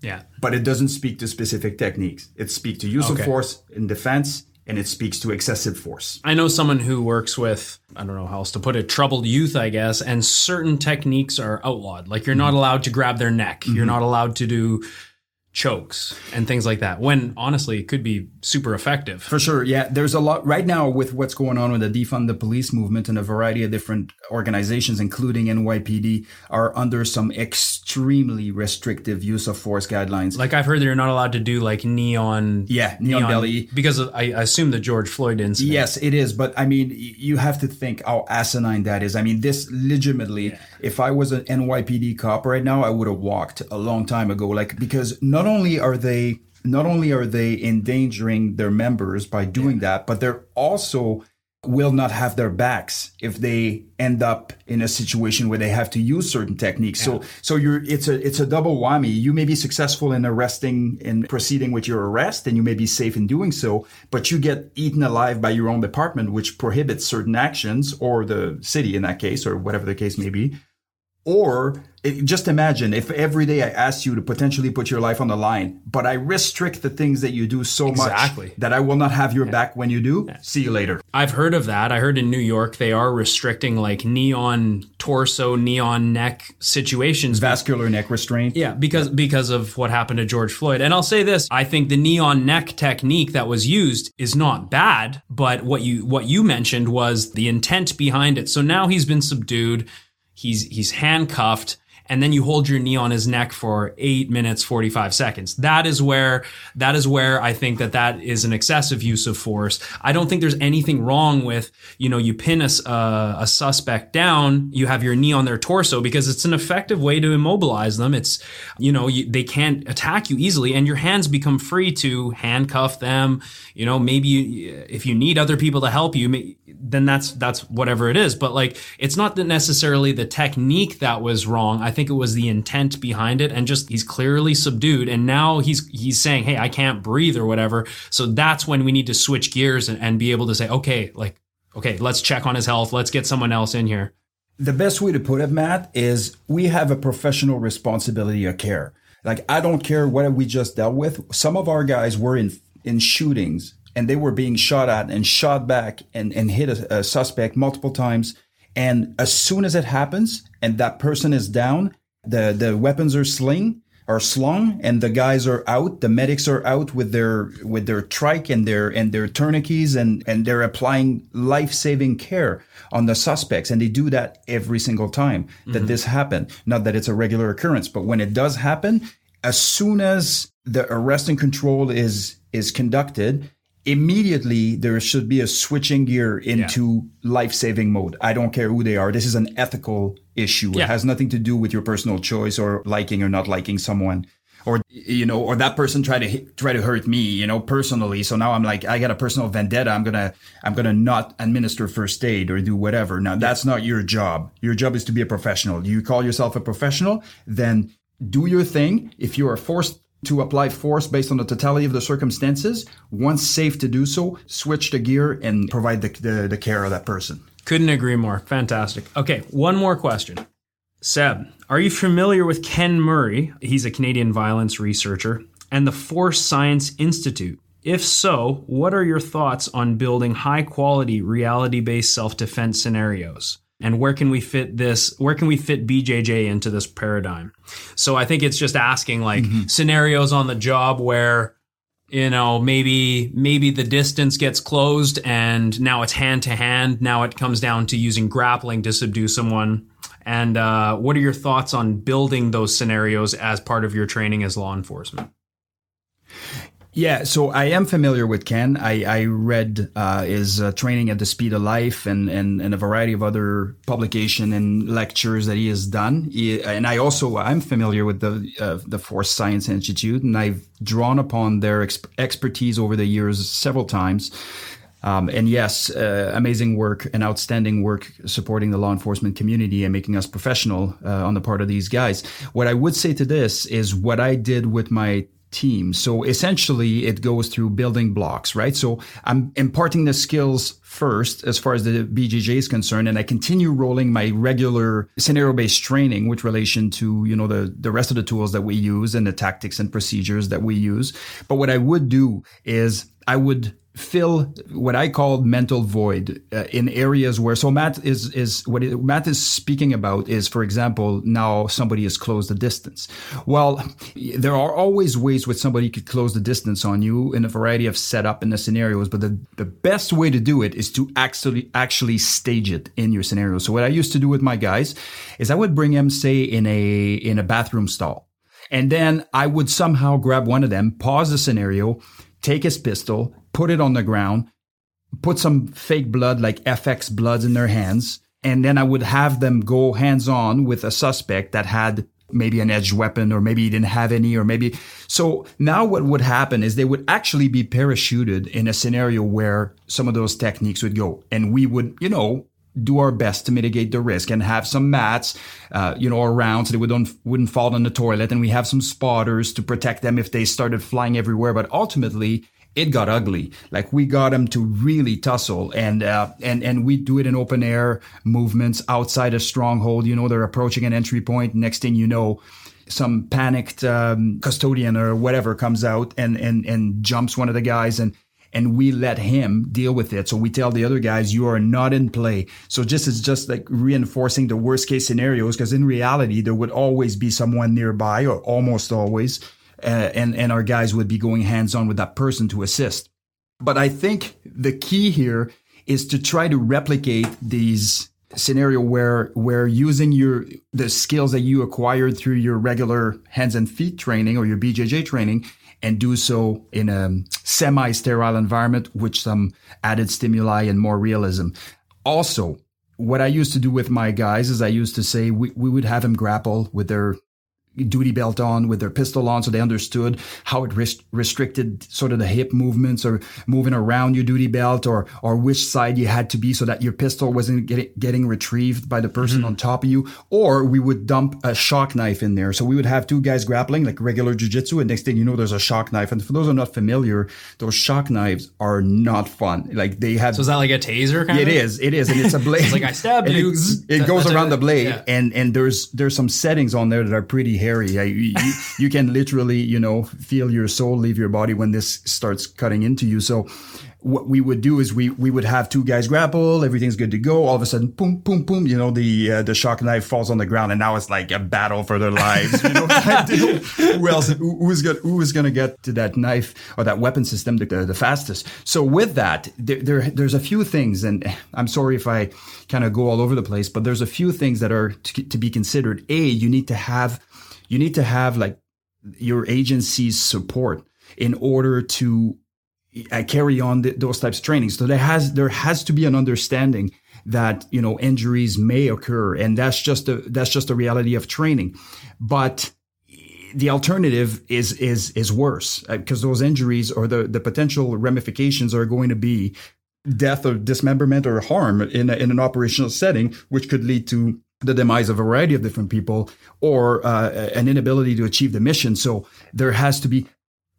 Yeah. But it doesn't speak to specific techniques. It speaks to use Okay. of force in defense and it speaks to excessive force. I know someone who works with, I don't know how else to put it, troubled youth, I guess, and certain techniques are outlawed. Like you're not mm-hmm. allowed to grab their neck. You're mm-hmm. not allowed to do chokes and things like that. When honestly, it could be super effective. For sure. Yeah. There's a lot right now with what's going on with the defund the police movement and a variety of different organizations, including NYPD, are under some extremely restrictive use of force guidelines. Like I've heard that you're not allowed to do like knee on. yeah. Knee on, belly. because of, I assume the George Floyd incident. Yes, it is. But I mean, you have to think how asinine that is. I mean, this legitimately, if I was an NYPD cop right now, I would have walked a long time ago. Like, because not only are they, not only are they endangering their members by doing that, but they're also will not have their backs if they end up in a situation where they have to use certain techniques. So so you're it's a it's a double whammy. You may be successful in arresting and proceeding with your arrest and you may be safe in doing so, but you get eaten alive by your own department which prohibits certain actions or the city in that case or whatever the case may be. Or it, just imagine if every day I asked you to potentially put your life on the line, but I restrict the things that you do so Exactly. much that I will not have your back when you do. See you later. I've heard of that. I heard in New York they are restricting like knee on torso, knee on neck situations. Vascular neck restraint. Yeah, because because of what happened to George Floyd. And I'll say this, I think the knee on neck technique that was used is not bad, but what you what you mentioned was the intent behind it. So now he's been subdued, he's he's handcuffed and then you hold your knee on his neck for 8 minutes 45 seconds. That is where that is where I think that that is an excessive use of force. I don't think there's anything wrong with, you know, you pin a, s- uh, a suspect down, you have your knee on their torso because it's an effective way to immobilize them. It's, you know, you, they can't attack you easily and your hands become free to handcuff them. You know, maybe you, if you need other people to help you, then that's, that's whatever it is. But like, it's not necessarily the technique that was wrong. I think it was the intent behind it and just he's clearly subdued and now he's, he's saying, Hey, I can't breathe or whatever. So that's when we need to switch gears and, and be able to say, okay, like, okay, let's check on his health. Let's get someone else in here. The best way to put it, Matt, is we have a professional responsibility of care. Like I don't care what we just dealt with. Some of our guys were in in shootings and they were being shot at and shot back and, and hit a, a suspect multiple times. And as soon as it happens and that person is down, the, the weapons are sling are slung and the guys are out. The medics are out with their, with their trike and their, and their tourniquets and, and they're applying life-saving care on the suspects. And they do that every single time that mm-hmm. this happened. Not that it's a regular occurrence, but when it does happen, as soon as the arrest and control is, is conducted, immediately there should be a switching gear into life-saving mode. I don't care who they are. This is an ethical issue. Yeah. It has nothing to do with your personal choice or liking or not liking someone. Or you know, or that person try to hit, try to hurt me, you know, personally. So now I'm like, I got a personal vendetta. I'm gonna, I'm gonna not administer first aid or do whatever. Now that's not your job. Your job is to be a professional. You call yourself a professional, then do your thing. If you are forced to apply force based on the totality of the circumstances, once safe to do so, switch the gear and provide the, the, the care of that person. Couldn't agree more. Fantastic. Okay, one more question. Seb, are you familiar with Ken Murray? He's a Canadian violence researcher and the Force Science Institute. If so, what are your thoughts on building high quality reality based self defense scenarios? And where can we fit this? Where can we fit BJJ into this paradigm? So I think it's just asking like scenarios on the job where you know maybe maybe the distance gets closed and now it's hand to hand now it comes down to using grappling to subdue someone and uh, what are your thoughts on building those scenarios as part of your training as law enforcement Yeah, so I am familiar with Ken. I, I read uh, his uh, training at the Speed of Life and, and, and a variety of other publication and lectures that he has done. He, and I also I'm familiar with the uh, the Force Science Institute, and I've drawn upon their ex- expertise over the years several times. Um, and yes, uh, amazing work and outstanding work supporting the law enforcement community and making us professional uh, on the part of these guys. What I would say to this is what I did with my team. So essentially it goes through building blocks, right? So I'm imparting the skills first as far as the BJJ is concerned, and I continue rolling my regular scenario-based training with relation to, you know, the, the rest of the tools that we use and the tactics and procedures that we use. But what I would do is I would fill what I call mental void uh, in areas where so Matt is is what it, Matt is speaking about is for example now somebody has closed the distance. Well, there are always ways where somebody could close the distance on you in a variety of setup and the scenarios, but the the best way to do it is to actually actually stage it in your scenario. So what I used to do with my guys is I would bring them say in a in a bathroom stall. And then I would somehow grab one of them, pause the scenario, take his pistol, put it on the ground, put some fake blood like FX bloods in their hands, and then I would have them go hands on with a suspect that had maybe an edged weapon or maybe he didn't have any or maybe so now what would happen is they would actually be parachuted in a scenario where some of those techniques would go and we would you know do our best to mitigate the risk and have some mats, uh, you know, around so they wouldn't wouldn't fall on the toilet. And we have some spotters to protect them if they started flying everywhere. But ultimately, it got ugly. Like we got them to really tussle, and uh, and and we do it in open air movements outside a stronghold. You know, they're approaching an entry point. Next thing you know. Some panicked um, custodian or whatever comes out and, and and jumps one of the guys and and we let him deal with it. So we tell the other guys, you are not in play. So just it's just like reinforcing the worst case scenarios because in reality, there would always be someone nearby or almost always. Uh, and, and our guys would be going hands on with that person to assist. But I think the key here is to try to replicate these scenario where where using your the skills that you acquired through your regular hands and feet training or your BJJ training and do so in a semi-sterile environment with some added stimuli and more realism. Also, what I used to do with my guys is I used to say we, we would have them grapple with their duty belt on with their pistol on so they understood how it rest- restricted sort of the hip movements or moving around your duty belt or or which side you had to be so that your pistol wasn't getting, getting retrieved by the person mm-hmm. on top of you or we would dump a shock knife in there. So we would have two guys grappling like regular jiu-jitsu and next thing you know there's a shock knife. And for those who are not familiar those shock knives are not fun. Like they have so is that like a taser kind it of? is. It is. And it's a blade it's like I stabbed you it, it goes around the blade. Yeah. and and there's there's some settings on there that are pretty hairy. I, you, you, can literally, you know, feel your soul leave your body when this starts cutting into you. So what we would do is we, we would have two guys grapple. Everything's good to go. All of a sudden, boom, boom, boom, you know, the, uh, the shock knife falls on the ground and now it's like a battle for their lives. You know, who else, who, who's going who is going to get to that knife or that weapon system the, the fastest? So with that, there, there, there's a few things and I'm sorry if I kind of go all over the place, but there's a few things that are to, to be considered. A, you need to have you need to have like your agency's support in order to uh, carry on th- those types of training. So there has there has to be an understanding that you know injuries may occur, and that's just a that's just a reality of training. But the alternative is is is worse because uh, those injuries or the the potential ramifications are going to be death or dismemberment or harm in a, in an operational setting, which could lead to the demise of a variety of different people or uh, an inability to achieve the mission. So there has to be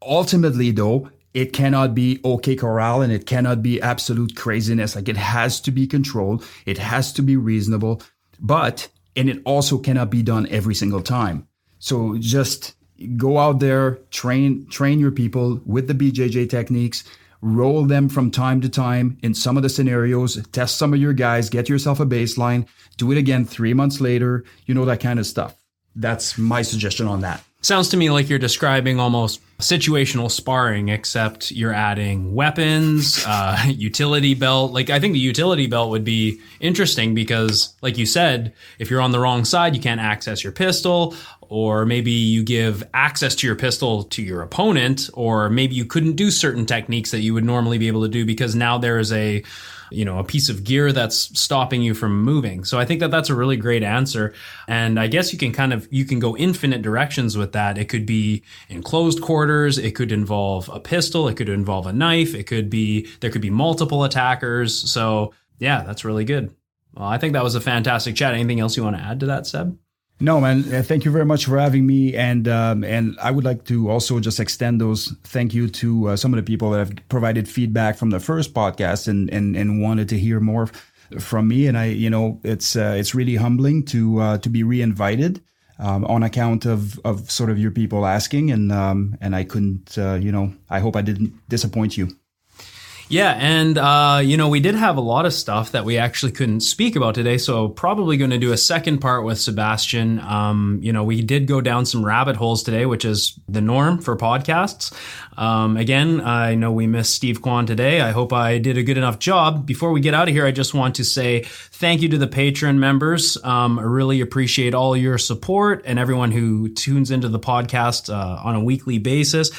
ultimately though it cannot be OK Corral and it cannot be absolute craziness. Like it has to be controlled. It has to be reasonable, but, and it also cannot be done every single time. So just go out there, train, train your people with the BJJ techniques, roll them from time to time in some of the scenarios, test some of your guys, get yourself a baseline, do it again three months later, you know, that kind of stuff. That's my suggestion on that. Sounds to me like you're describing almost situational sparring, except you're adding weapons, uh, utility belt. Like I think the utility belt would be interesting because, like you said, if you're on the wrong side, you can't access your pistol, or maybe you give access to your pistol to your opponent, or maybe you couldn't do certain techniques that you would normally be able to do because now there is a you know a piece of gear that's stopping you from moving. So i think that that's a really great answer. And i guess you can kind of you can go infinite directions with that. It could be in closed quarters. It could involve a pistol. It could involve a knife. It could be there could be multiple attackers. So yeah that's really good. Well i think that was a fantastic chat. Anything else you want to add to that seb no, man. Uh, thank you very much for having me, and um, and I would like to also just extend those thank you to uh, some of the people that have provided feedback from the first podcast and and and wanted to hear more from me. And I, you know, it's uh, it's really humbling to uh, to be reinvited um, on account of of sort of your people asking, and um, and I couldn't, uh, you know, I hope I didn't disappoint you. Yeah, and uh, you know, we did have a lot of stuff that we actually couldn't speak about today, so probably going to do a second part with Sebastian. Um, you know, we did go down some rabbit holes today, which is the norm for podcasts. Um, again, I know we missed Steve Kwan today. I hope I did a good enough job. Before we get out of here, I just want to say thank you to the Patreon members. Um, I really appreciate all your support and everyone who tunes into the podcast uh, on a weekly basis.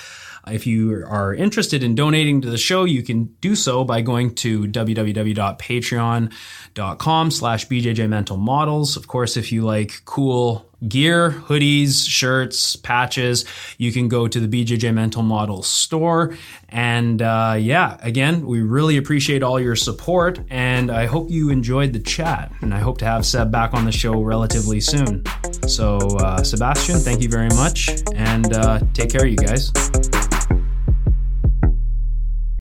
If you are interested in donating to the show, you can do so by going to www.patreon.com slash bjjmentalmodels. Of course, if you like cool gear, hoodies, shirts, patches, you can go to the BJJ Mental Models store. And uh, yeah, again, we really appreciate all your support. And I hope you enjoyed the chat. And I hope to have Seb back on the show relatively soon. So, uh, Sebastian, thank you very much. And uh, take care, you guys.